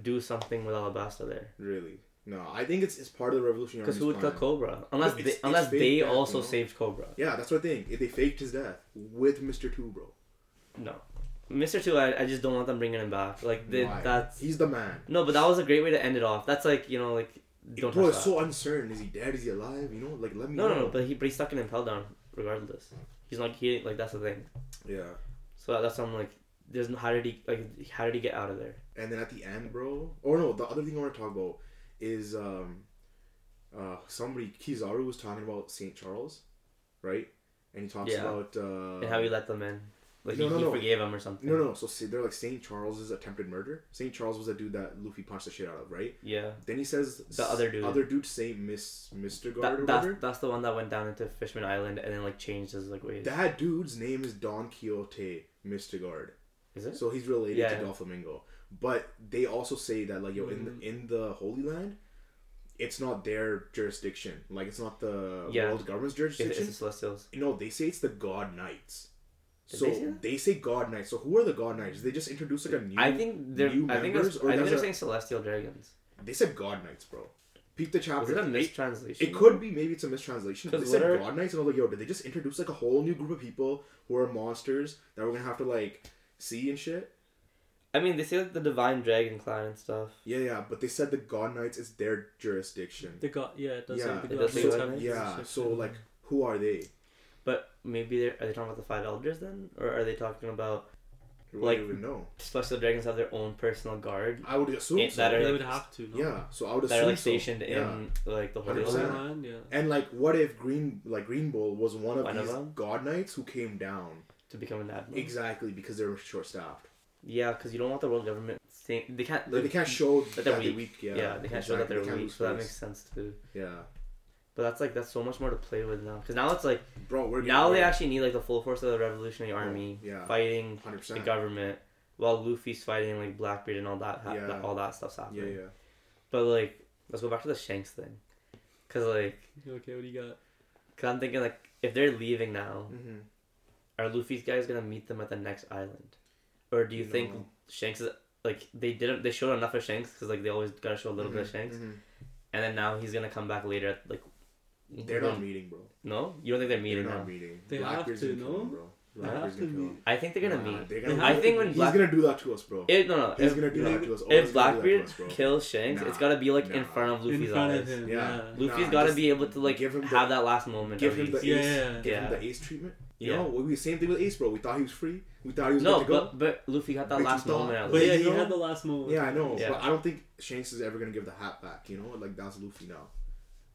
Speaker 2: do something with Alabasta there.
Speaker 3: Really? No, I think it's it's part of the Revolutionary
Speaker 2: Because who would kill
Speaker 3: plan.
Speaker 2: Cobra unless
Speaker 3: it's-
Speaker 2: they,
Speaker 3: it's
Speaker 2: unless they
Speaker 3: death,
Speaker 2: also
Speaker 3: you know?
Speaker 2: saved Cobra?
Speaker 3: Yeah, that's what I think. They faked his death with Mister Two, bro.
Speaker 2: No, Mister Two, I, I just don't want them bringing him back. Like they, that's
Speaker 3: He's the man.
Speaker 2: no, but that was a great way to end it off. That's like you know like don't
Speaker 3: bro, it's
Speaker 2: that.
Speaker 3: so uncertain. Is he dead? Is he alive? You know, like let me.
Speaker 2: no,
Speaker 3: know.
Speaker 2: no, no, but he but he's stuck in Impel Down regardless. He's not he like that's the thing.
Speaker 3: yeah.
Speaker 2: So that's something like there's no how did he like how did he get out of there?
Speaker 3: And then at the end, bro. Or no, the other thing I want to talk about is um, uh, somebody Kizaru was talking about Saint Charles, right? And he talks
Speaker 2: Yeah.
Speaker 3: about uh,
Speaker 2: and how he let them in. Like
Speaker 3: no,
Speaker 2: he,
Speaker 3: no,
Speaker 2: he
Speaker 3: no.
Speaker 2: forgave him or something.
Speaker 3: No, no. So see, they're like Saint Charles's attempted murder. Saint Charles was a dude that Luffy punched the shit out of, right?
Speaker 2: Yeah.
Speaker 3: Then he says
Speaker 2: The other dude.
Speaker 3: other dude, Saint Miss Mister Guard
Speaker 2: That,
Speaker 3: or
Speaker 2: that's, that's the one that went down into Fishman Island and then like changed his like ways.
Speaker 3: That dude's name is Don Quixote Mjosgard.
Speaker 2: Is it?
Speaker 3: So he's related
Speaker 2: Yeah,
Speaker 3: to
Speaker 2: yeah.
Speaker 3: Doflamingo. But they also say that like yo in
Speaker 2: Mm.
Speaker 3: the, in the Holy Land, it's not their jurisdiction. Like it's not the
Speaker 2: Yeah.
Speaker 3: world government's jurisdiction.
Speaker 2: it's the Celestials.
Speaker 3: no, they say it's the God Knights.
Speaker 2: Did
Speaker 3: so
Speaker 2: they say
Speaker 3: they say God Knights. So who are the God Knights? They just introduce like a new.
Speaker 2: I think they're.
Speaker 3: new
Speaker 2: I think
Speaker 3: members,
Speaker 2: I think they're saying Celestial Dragons.
Speaker 3: they said God Knights, bro. Peep the chapter.
Speaker 2: Was it a mistranslation?
Speaker 3: It could be maybe it's a mistranslation. They said
Speaker 2: are-
Speaker 3: God Knights, and I was like, yo, did they just introduce like a whole new group of people who are monsters that we're gonna have to like see and shit?
Speaker 2: I mean, they say like the Divine Dragon Clan and stuff.
Speaker 3: Yeah, yeah, but they said the God Knights is their jurisdiction.
Speaker 1: The god, yeah, it does
Speaker 3: Yeah,
Speaker 1: say
Speaker 2: it
Speaker 1: the
Speaker 2: does say God
Speaker 1: have
Speaker 3: Yeah, so like, who are they?
Speaker 2: But maybe they're are they talking about the five elders then, or are they talking about
Speaker 3: What
Speaker 2: Like-
Speaker 3: do you even know?
Speaker 2: Celestial Dragons have their own personal guard
Speaker 3: I would assume
Speaker 2: It-
Speaker 3: so.
Speaker 2: that are,
Speaker 1: they would have to. No?
Speaker 3: yeah, so I would assume
Speaker 2: that are
Speaker 3: assume
Speaker 2: like
Speaker 3: so.
Speaker 2: stationed
Speaker 3: Yeah.
Speaker 2: in like the Holy
Speaker 3: 100%.
Speaker 2: Land.
Speaker 1: Land, yeah.
Speaker 3: And like, what if Green like Green Bull was one of
Speaker 2: One
Speaker 3: these
Speaker 2: them?
Speaker 3: God Knights who came down
Speaker 2: to become an admiral.
Speaker 3: exactly because they were short staffed?
Speaker 2: Yeah, because you don't want the world government saying they can't.
Speaker 3: Like, they can't show
Speaker 2: that
Speaker 3: that
Speaker 2: they're
Speaker 3: they're
Speaker 2: weak.
Speaker 3: weak.
Speaker 2: Yeah,
Speaker 3: Yeah,
Speaker 2: they can't show that they're
Speaker 3: They
Speaker 2: weak, so that makes sense too.
Speaker 3: Yeah,
Speaker 2: But that's like that's so much more to play with now. Because now it's like
Speaker 3: bro, we're
Speaker 2: now they actually need like the full force of the Revolutionary Army
Speaker 3: Oh, yeah.
Speaker 2: fighting
Speaker 3: hundred
Speaker 2: the government, while Luffy's fighting like Blackbeard and all that. Ha-
Speaker 3: Yeah.
Speaker 2: that all that stuff's happening.
Speaker 3: Yeah, yeah.
Speaker 2: But like, let's go back to the Shanks thing. Cause like,
Speaker 1: Okay, what do you got?
Speaker 2: cause I'm thinking like, if they're leaving now,
Speaker 3: Mm-hmm.
Speaker 2: Are Luffy's guys gonna meet them at the next island, or do you think Shanks is like they didn't they showed enough of Shanks because like they always gotta show a little bit of Shanks,
Speaker 3: Mhm.
Speaker 2: and then now he's gonna come back later at like.
Speaker 3: They're not meeting, bro.
Speaker 2: No, you don't think they're meeting
Speaker 3: They're
Speaker 2: now?
Speaker 3: meeting.
Speaker 1: They have
Speaker 3: Blackbeard's
Speaker 1: to,
Speaker 3: gonna
Speaker 1: no?
Speaker 3: him, bro.
Speaker 1: They
Speaker 3: Blackbeard's
Speaker 1: have to
Speaker 3: gonna kill
Speaker 1: meet.
Speaker 3: him.
Speaker 2: I think they're gonna
Speaker 3: Nah,
Speaker 2: meet.
Speaker 3: They're gonna
Speaker 2: I think
Speaker 1: meet.
Speaker 2: when
Speaker 3: He's gonna do that to us, bro.
Speaker 2: if, no no,
Speaker 3: He's
Speaker 2: if,
Speaker 3: gonna do that to us.
Speaker 2: if
Speaker 3: Oda's gonna do that
Speaker 2: Blackbeard
Speaker 3: to us,
Speaker 2: kills Shanks,
Speaker 3: Nah.
Speaker 2: it's gotta be like in front of Luffy's
Speaker 1: in front
Speaker 2: eyes.
Speaker 1: of him.
Speaker 3: Yeah.
Speaker 1: Yeah.
Speaker 2: Luffy's
Speaker 3: Nah,
Speaker 2: gotta be able to like
Speaker 3: give him the-
Speaker 2: have that last moment.
Speaker 3: Give him the
Speaker 2: least.
Speaker 3: ace.
Speaker 1: Yeah,
Speaker 3: Give
Speaker 2: yeah.
Speaker 3: him the ace treatment. You
Speaker 2: Yeah.
Speaker 3: know, we the same thing with Ace, bro. We thought he was free. We thought he was
Speaker 2: No,
Speaker 3: good to go.
Speaker 2: but but Luffy got that
Speaker 3: But
Speaker 2: last
Speaker 3: thought-
Speaker 2: moment at
Speaker 3: but
Speaker 1: But
Speaker 2: least.
Speaker 1: yeah,
Speaker 3: you
Speaker 1: he
Speaker 3: know-
Speaker 1: had the last moment.
Speaker 3: Yeah, I know,
Speaker 2: Yeah.
Speaker 3: but I don't think Shanks is ever gonna give the hat back. You know, like that's Luffy now.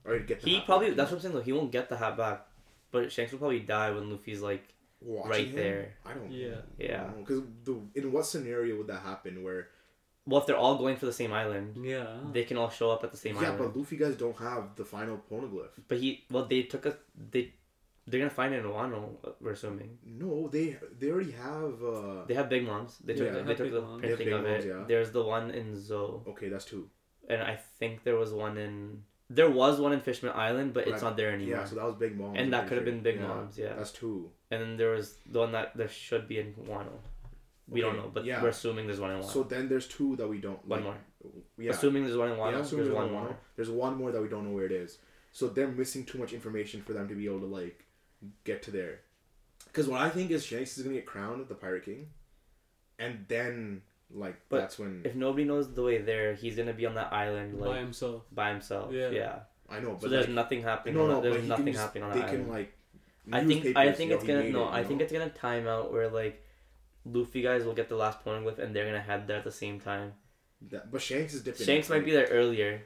Speaker 3: Or he'd get the
Speaker 2: He
Speaker 3: hat
Speaker 2: probably
Speaker 3: back,
Speaker 2: that's what I'm saying though. He won't get the hat back, but Shanks will probably die when Luffy's like?
Speaker 3: Watching
Speaker 2: right
Speaker 3: him?
Speaker 2: there.
Speaker 3: I don't.
Speaker 1: Yeah.
Speaker 2: Yeah.
Speaker 3: Because the in what scenario would that happen? Where
Speaker 2: well, if they're all going for the same island,
Speaker 1: Yeah.
Speaker 2: they can all show up at the same
Speaker 3: yeah,
Speaker 2: island.
Speaker 3: but Luffy guys don't have the final poneglyph.
Speaker 2: But he well they took a they they're gonna find it in Wano. We're assuming
Speaker 3: No, they they already have. uh
Speaker 2: they have Big Moms. They took
Speaker 3: Yeah,
Speaker 2: they,
Speaker 1: they
Speaker 2: took
Speaker 1: Big
Speaker 2: the
Speaker 1: Moms.
Speaker 3: They have
Speaker 2: printing
Speaker 3: Big
Speaker 2: of
Speaker 3: Moms,
Speaker 2: it.
Speaker 3: yeah.
Speaker 2: There's the one in Zo,
Speaker 3: Okay, that's two.
Speaker 2: and I think there was one in There was one in Fishman Island, but it's
Speaker 3: Right.
Speaker 2: not there anymore.
Speaker 3: Yeah, so that was Big Mom.
Speaker 2: and that could have been Big
Speaker 3: yeah.
Speaker 2: Mom's, yeah.
Speaker 3: That's two.
Speaker 2: And then there was the one that there should be in Wano. We don't know, but
Speaker 3: yeah.
Speaker 2: we're assuming there's one in Wano.
Speaker 3: So then there's two that we don't.
Speaker 2: one
Speaker 3: like,
Speaker 2: more.
Speaker 3: Yeah.
Speaker 2: Assuming there's one in Wano,
Speaker 3: yeah, assuming
Speaker 2: there's
Speaker 3: there's
Speaker 2: one more.
Speaker 3: There's one more that we don't know where it is. So they're missing too much information for them to be able to like get to there. Because what I think is Shanks is gonna get crowned the Pirate King, and then like
Speaker 2: But
Speaker 3: that's when
Speaker 2: If nobody knows the way there, he's gonna be on that island
Speaker 1: by
Speaker 2: like
Speaker 1: himself.
Speaker 2: by himself.
Speaker 1: Yeah.
Speaker 2: Yeah.
Speaker 3: I know. But
Speaker 2: So there's
Speaker 3: like,
Speaker 2: nothing happening.
Speaker 3: no,
Speaker 2: on
Speaker 3: no,
Speaker 2: that-
Speaker 3: but
Speaker 2: there's
Speaker 3: he
Speaker 2: nothing
Speaker 3: can just,
Speaker 2: happening on
Speaker 3: They
Speaker 2: that
Speaker 3: can
Speaker 2: island.
Speaker 3: like.
Speaker 2: I think I think it's gonna no.
Speaker 3: it,
Speaker 2: I
Speaker 3: you
Speaker 2: think it's gonna time out where like Luffy guys will get the last point poneglyph and they're gonna head there at the same time.
Speaker 3: That, but Shanks is dipping.
Speaker 2: Shanks might be there earlier,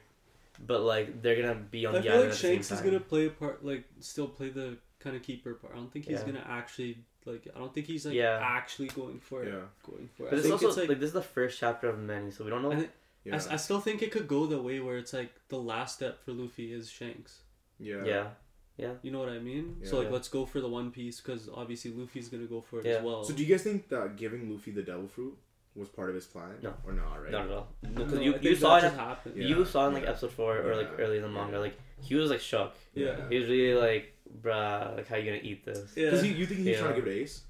Speaker 2: but like they're gonna be on
Speaker 1: I
Speaker 2: the
Speaker 1: feel
Speaker 2: island
Speaker 1: like
Speaker 2: at the
Speaker 1: Shanks
Speaker 2: same
Speaker 1: is
Speaker 2: time.
Speaker 1: gonna play a part, like still play the kind of keeper part. I don't think he's
Speaker 2: Yeah.
Speaker 1: gonna actually like. I don't think he's like
Speaker 2: Yeah.
Speaker 1: actually going for it.
Speaker 3: Yeah.
Speaker 1: Going for it.
Speaker 2: But
Speaker 1: I
Speaker 2: it's
Speaker 1: think
Speaker 2: also
Speaker 1: it's
Speaker 2: like,
Speaker 1: like.
Speaker 2: this is the first chapter of many, so we don't know.
Speaker 1: I think-
Speaker 3: Yeah.
Speaker 1: I, s- I still think it could go the way where it's like the last step for Luffy is Shanks.
Speaker 3: yeah.
Speaker 2: yeah. Yeah.
Speaker 1: You know what I mean? So like, let's go for the One Piece because obviously Luffy's gonna go for it
Speaker 2: Yeah.
Speaker 1: as well.
Speaker 3: So do you guys think that giving Luffy the Devil Fruit was part of his plan?
Speaker 2: No.
Speaker 3: Or not? Right.
Speaker 2: Not at all. Because
Speaker 1: I
Speaker 2: you, you saw it.
Speaker 1: just happened.
Speaker 3: Yeah.
Speaker 2: You saw in like
Speaker 3: yeah.
Speaker 2: episode four or like
Speaker 3: Yeah.
Speaker 2: early in the manga,
Speaker 3: Yeah.
Speaker 2: like he was like shook.
Speaker 1: Yeah.
Speaker 2: He was really like, bruh, like how you gonna eat this?
Speaker 1: Yeah.
Speaker 3: Because you, you think he's
Speaker 2: Yeah.
Speaker 3: trying to give it Ace?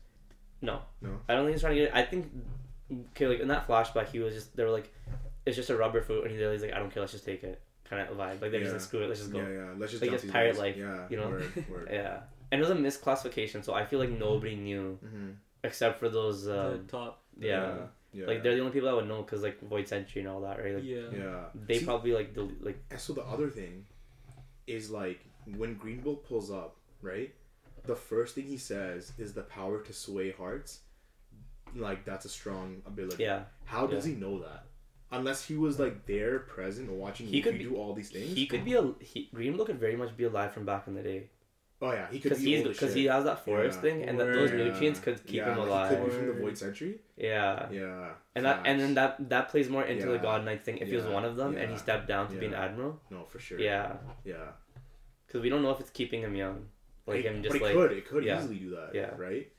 Speaker 2: No.
Speaker 3: No.
Speaker 2: I don't think he's trying to get it. I think okay, like in that flashback he was just they were like it's just a rubber fruit and he's like, I don't care, let's just take it. Kind of vibe. Like they're just like screw it, let's just go.
Speaker 3: Yeah, yeah. Let's just
Speaker 2: Like,
Speaker 3: jump
Speaker 2: it's pirate
Speaker 3: guys.
Speaker 2: life,
Speaker 3: Yeah.
Speaker 2: you know?
Speaker 3: Word, word.
Speaker 2: Yeah. And it was a misclassification, so I feel like nobody knew
Speaker 3: mm-hmm.
Speaker 2: except for those
Speaker 1: the
Speaker 2: um,
Speaker 1: top.
Speaker 2: yeah.
Speaker 3: Yeah.
Speaker 2: Like they're the only people that would know because like Void Century and all that, right? Like
Speaker 1: yeah.
Speaker 3: Yeah.
Speaker 2: they
Speaker 3: See,
Speaker 2: probably like del- like
Speaker 3: And so the other thing is like when Green Bull pulls up, right? The first thing he says is the power to sway hearts. Like that's a strong ability.
Speaker 2: yeah.
Speaker 3: How does he know that? Unless he was like there, present, watching
Speaker 2: He
Speaker 3: Luffy
Speaker 2: could be-
Speaker 3: do all these things.
Speaker 2: He could be a he, Green Bull could very much be alive from back in the day
Speaker 3: oh yeah, he could
Speaker 2: because
Speaker 3: be
Speaker 2: he's
Speaker 3: old as
Speaker 2: because he has that forest
Speaker 3: Yeah.
Speaker 2: thing and that those
Speaker 1: Word.
Speaker 2: nutrients could keep
Speaker 3: yeah,
Speaker 2: him
Speaker 3: like,
Speaker 2: alive.
Speaker 3: He could be from the Void Century.
Speaker 2: Yeah.
Speaker 3: Yeah.
Speaker 2: And that and then that that plays more into the God Knight thing. If he was one of them and he stepped down to be an admiral,
Speaker 3: no for sure.
Speaker 2: yeah,
Speaker 3: Yeah.
Speaker 2: because we don't know if it's keeping him young, like
Speaker 3: It-
Speaker 2: him
Speaker 3: but
Speaker 2: just
Speaker 3: it
Speaker 2: like
Speaker 3: could. It could
Speaker 2: yeah.
Speaker 3: easily do that.
Speaker 2: Yeah.
Speaker 3: Right.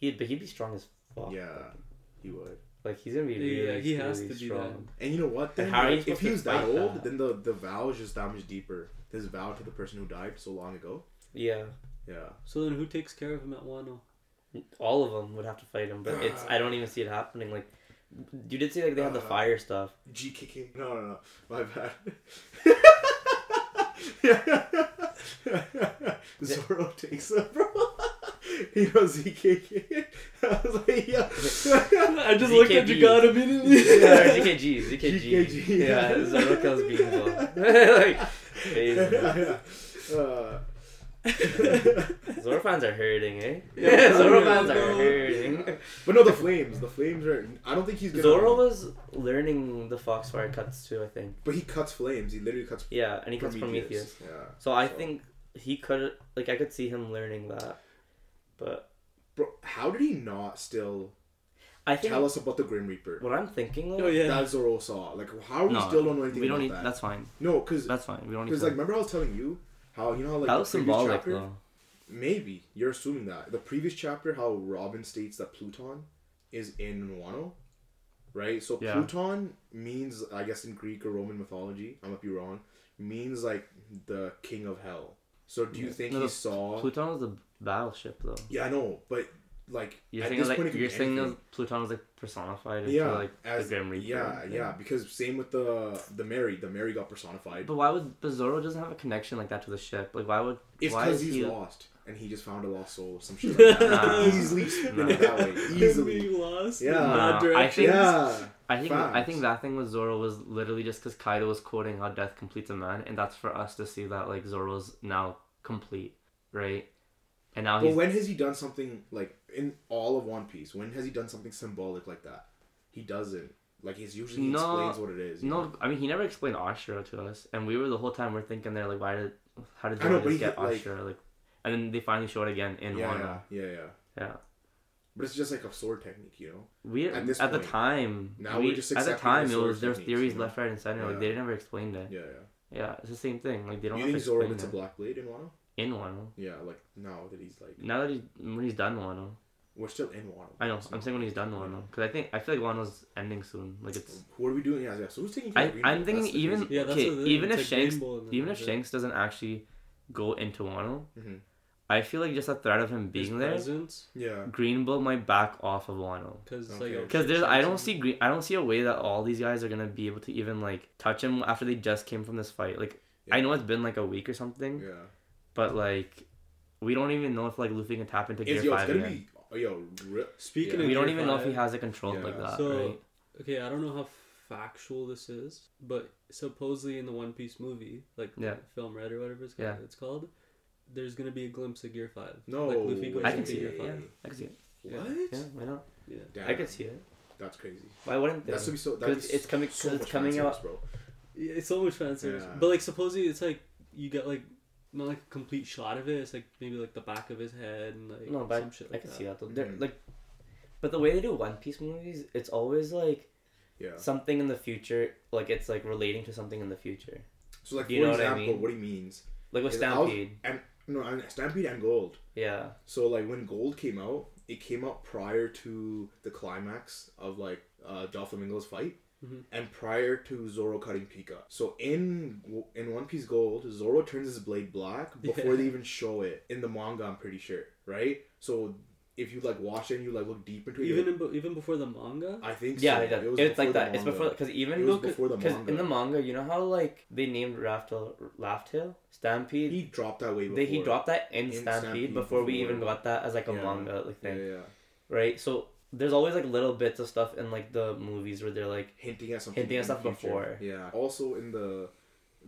Speaker 2: he but he'd be strong as fuck.
Speaker 3: Yeah. He would.
Speaker 2: Like he's gonna be
Speaker 1: Yeah,
Speaker 2: really,
Speaker 1: he has
Speaker 2: really
Speaker 1: to be
Speaker 2: strong.
Speaker 3: And you know what? Then
Speaker 2: And how
Speaker 3: like, if he was that old,
Speaker 2: that?
Speaker 3: then the the vow is just that much deeper. His vow to the person who died so long ago.
Speaker 2: Yeah,
Speaker 3: Yeah.
Speaker 1: So then who takes care of him at Wano?
Speaker 2: all of them would have to fight him, but it's I don't even see it happening. Like you did say like they have the
Speaker 3: Uh,
Speaker 2: fire stuff.
Speaker 3: GKK. No, no, no. My bad. Zoro takes him, bro. he goes ZKK. I was like, yeah.
Speaker 1: I just looked at
Speaker 2: ZKG.
Speaker 1: Jagad immediately.
Speaker 2: yeah, ZKG, ZKG.
Speaker 3: ZKG,
Speaker 2: Yeah,
Speaker 3: yeah.
Speaker 2: Zoro kills Beanbo. like, crazy.
Speaker 3: uh,
Speaker 2: Zoro fans are hurting, eh?
Speaker 1: Yeah,
Speaker 2: Zoro
Speaker 1: yeah,
Speaker 2: fans are hurting.
Speaker 3: but no, the flames. The flames are. I don't think he's gonna.
Speaker 2: Zoro was learning the Foxfire cuts too, I think.
Speaker 3: But he cuts flames. He literally cuts.
Speaker 2: Yeah, and he cuts Prometheus.
Speaker 3: Yeah.
Speaker 2: So I
Speaker 3: So-
Speaker 2: think he could, like, I could see him learning that. But
Speaker 3: Bro, how did he not still
Speaker 2: I think
Speaker 3: tell us about the Grim Reaper?
Speaker 2: what I'm thinking, though,
Speaker 1: Oh yeah.
Speaker 3: That Zoro saw. Like, how are we
Speaker 2: No,
Speaker 3: still don't know anything
Speaker 2: we don't
Speaker 3: about
Speaker 2: need.
Speaker 3: that?
Speaker 2: That's fine.
Speaker 3: No, because
Speaker 2: That's fine. We don't need.
Speaker 3: because
Speaker 2: To,
Speaker 3: like remember I was telling you how you know how like
Speaker 2: that was
Speaker 3: previous
Speaker 2: symbolic,
Speaker 3: chapter,
Speaker 2: though.
Speaker 3: Maybe you're assuming that the previous chapter how Robin states that Pluton is in Wano, right? So
Speaker 2: Yeah.
Speaker 3: Pluton means I guess in Greek or Roman mythology, I might be wrong, means like the king of hell. So do you
Speaker 2: Yeah.
Speaker 3: think
Speaker 2: No,
Speaker 3: he
Speaker 2: the
Speaker 3: saw?
Speaker 2: Pluton was a battleship, though.
Speaker 3: yeah, I know, but like
Speaker 2: You're
Speaker 3: at
Speaker 2: saying
Speaker 3: this
Speaker 2: like
Speaker 3: point
Speaker 2: you're
Speaker 3: be
Speaker 2: saying
Speaker 3: anything.
Speaker 2: that Pluton was like personified into
Speaker 3: yeah,
Speaker 2: like
Speaker 3: as
Speaker 2: the Grim Reaper.
Speaker 3: yeah, yeah, because same with the the Merry, the Merry got personified.
Speaker 2: But why would but Zoro doesn't have a connection like that to the ship? Like why would
Speaker 3: It's because he's
Speaker 2: he
Speaker 3: lost and he just found a lost soul some shit like that.
Speaker 2: Nah.
Speaker 3: Easily spin
Speaker 2: Nah.
Speaker 3: that way. Easily.
Speaker 1: Being lost.
Speaker 3: Yeah.
Speaker 1: In
Speaker 2: Nah, I think-
Speaker 3: Yeah.
Speaker 2: I think I think that thing with Zoro was literally just because Kaido was quoting how death completes a man, and that's for us to see that like Zoro's now complete, right? And now
Speaker 3: But
Speaker 2: he's
Speaker 3: when has he done something like in all of One Piece? When has he done something symbolic like that? He doesn't. Like he's usually he
Speaker 2: No,
Speaker 3: explains what it is. you know?
Speaker 2: no. I mean, he never explained Ashura to us, and we were the whole time we're thinking there like, why did how did
Speaker 3: know,
Speaker 2: Zoro just
Speaker 3: he
Speaker 2: get
Speaker 3: hit, like-
Speaker 2: Ashura like, and then they finally show it again in
Speaker 3: yeah,
Speaker 2: Wano.
Speaker 3: yeah, yeah, yeah.
Speaker 2: Yeah.
Speaker 3: But it's just like a sword technique, you know.
Speaker 2: We
Speaker 3: At
Speaker 2: at,
Speaker 3: this
Speaker 2: the time
Speaker 3: now
Speaker 2: we,
Speaker 3: just
Speaker 2: at the time it was there's theories
Speaker 3: you know?
Speaker 2: left, right, and center.
Speaker 3: Yeah.
Speaker 2: Like they never explained it.
Speaker 3: Yeah, yeah.
Speaker 2: Yeah, it's the same thing. Like they don't
Speaker 3: you think
Speaker 2: to
Speaker 3: Zoro gets a black blade in Wano?
Speaker 2: in Wano.
Speaker 3: Yeah, like now that he's like
Speaker 2: Now that he's when he's done Wano,
Speaker 3: We're still in Wano.
Speaker 2: I know. I'm saying when he's done Wano, because I think I feel like Wano's ending soon. Like it's.
Speaker 3: What are we doing? Yeah, yeah. So who's taking care
Speaker 2: I,
Speaker 3: of Green
Speaker 2: I'm
Speaker 3: Bull?
Speaker 2: thinking
Speaker 3: That's
Speaker 2: even
Speaker 1: Yeah,
Speaker 2: okay,
Speaker 1: what
Speaker 2: even if
Speaker 1: like
Speaker 2: Shanks
Speaker 1: Rainbow and then
Speaker 2: even if. Shanks doesn't actually go into Wano,
Speaker 3: Mhm.
Speaker 2: I feel like just the threat of him
Speaker 1: His
Speaker 2: being there,
Speaker 1: presence,
Speaker 3: Yeah.
Speaker 2: Green Bull might back off of Wano.
Speaker 1: because
Speaker 3: Okay.
Speaker 1: like
Speaker 2: Because there's, I don't see green. I don't see a way that all these guys are gonna be able to even like touch him after they just came from this fight. Like I know it's been like a week or something,
Speaker 3: Yeah.
Speaker 2: but like we don't even know if like Luffy can tap into Gear
Speaker 3: It's, yo, it's
Speaker 2: Five
Speaker 3: gonna
Speaker 2: again.
Speaker 3: be. Oh, yo, ri-
Speaker 1: Speaking
Speaker 3: Yeah.
Speaker 1: of
Speaker 2: We don't
Speaker 1: Gear
Speaker 2: even know if he
Speaker 1: five-
Speaker 2: has it controlled like that,
Speaker 1: So-
Speaker 2: right?
Speaker 1: Okay, I don't know how factual this is, but supposedly in the One Piece movie, like
Speaker 2: Yeah.
Speaker 1: film red or whatever it's called,
Speaker 2: Yeah.
Speaker 1: it's called, there's gonna be a glimpse of Gear Five.
Speaker 3: No
Speaker 1: like Luffy goes
Speaker 2: I can see
Speaker 1: Gear
Speaker 2: it.
Speaker 1: Five.
Speaker 2: Yeah, I can see it.
Speaker 3: What?
Speaker 2: Yeah, why not?
Speaker 1: Yeah.
Speaker 3: Damn,
Speaker 2: I could see it.
Speaker 3: That's crazy.
Speaker 2: Why wouldn't they?
Speaker 3: That's to be so. That's
Speaker 2: Because it's coming.
Speaker 3: so much
Speaker 2: it's coming out.
Speaker 3: bro.
Speaker 1: Yeah, it's so much fan service.
Speaker 3: Yeah.
Speaker 1: But like supposedly it's like you get like not like a complete shot of it. It's like maybe like the back of his head and like
Speaker 2: No, but
Speaker 1: some shit
Speaker 2: I
Speaker 1: like
Speaker 2: can
Speaker 1: that.
Speaker 2: see that though. They're
Speaker 3: Mhm.
Speaker 2: like, but the way they do One Piece movies, it's always like
Speaker 3: Yeah.
Speaker 2: something in the future. Like it's like relating to something in the future.
Speaker 3: So like
Speaker 2: You
Speaker 3: for
Speaker 2: know what I
Speaker 3: example,
Speaker 2: mean?
Speaker 3: what he means.
Speaker 2: Like with
Speaker 3: is I was-
Speaker 2: Stampede.
Speaker 3: and no, and Stampede and Gold.
Speaker 2: Yeah.
Speaker 3: So like when Gold came out, it came out prior to the climax of like uh Doflamingo's fight.
Speaker 1: Mhm.
Speaker 3: And prior to Zoro cutting Pika, so in in One Piece Gold, Zoro turns his blade black before
Speaker 1: Yeah.
Speaker 3: they even show it in the manga. I'm pretty sure, right? So if you like watch it and you like look deep into it,
Speaker 1: Even in, even before the manga.
Speaker 3: I think
Speaker 2: Yeah,
Speaker 3: so.
Speaker 2: it does.
Speaker 3: was
Speaker 2: it's like
Speaker 3: the
Speaker 2: that. It's before because even
Speaker 3: It was
Speaker 1: No,
Speaker 3: before the
Speaker 2: because
Speaker 3: manga.
Speaker 2: in the manga, you know how like they named Raftel Laugh-Tale Stampede.
Speaker 3: he dropped that way before.
Speaker 2: they he dropped that in,
Speaker 3: In
Speaker 2: Stampede,
Speaker 3: Stampede
Speaker 2: before, we even got that as like a
Speaker 3: Yeah.
Speaker 2: manga like
Speaker 3: Yeah,
Speaker 2: thing,
Speaker 3: yeah, yeah.
Speaker 2: right? So there's always like little bits of stuff in like the movies where they're like
Speaker 3: hinting at something.
Speaker 2: Hinting at stuff before.
Speaker 3: Yeah. Also in the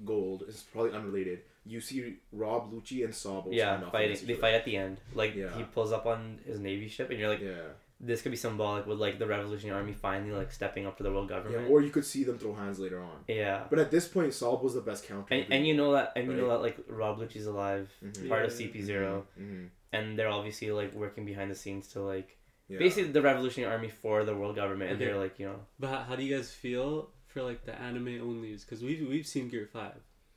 Speaker 3: gold, it's probably unrelated. You see Rob Lucci and Sabo.
Speaker 2: yeah
Speaker 3: stand
Speaker 2: fighting. They fight at the end. Like
Speaker 3: Yeah.
Speaker 2: he pulls up on his navy ship, and you're like,
Speaker 3: Yeah.
Speaker 2: this could be symbolic with like the Revolutionary Army finally like stepping up to the world government. Yeah.
Speaker 3: Or you could see them throw hands later on.
Speaker 2: Yeah.
Speaker 3: But at this point, Saul was the best counter.
Speaker 2: And, and you know that and you know that like Rob Lucci's alive,
Speaker 3: Mhm.
Speaker 2: part of CP 0
Speaker 3: Mhm.
Speaker 2: and they're obviously like working behind the scenes to like
Speaker 3: Yeah.
Speaker 2: basically the Revolutionary Army for the world government, and
Speaker 1: Okay.
Speaker 2: they're like you know
Speaker 1: But how, how do you guys feel for like the anime onlys? Because we've we've seen Gear Five,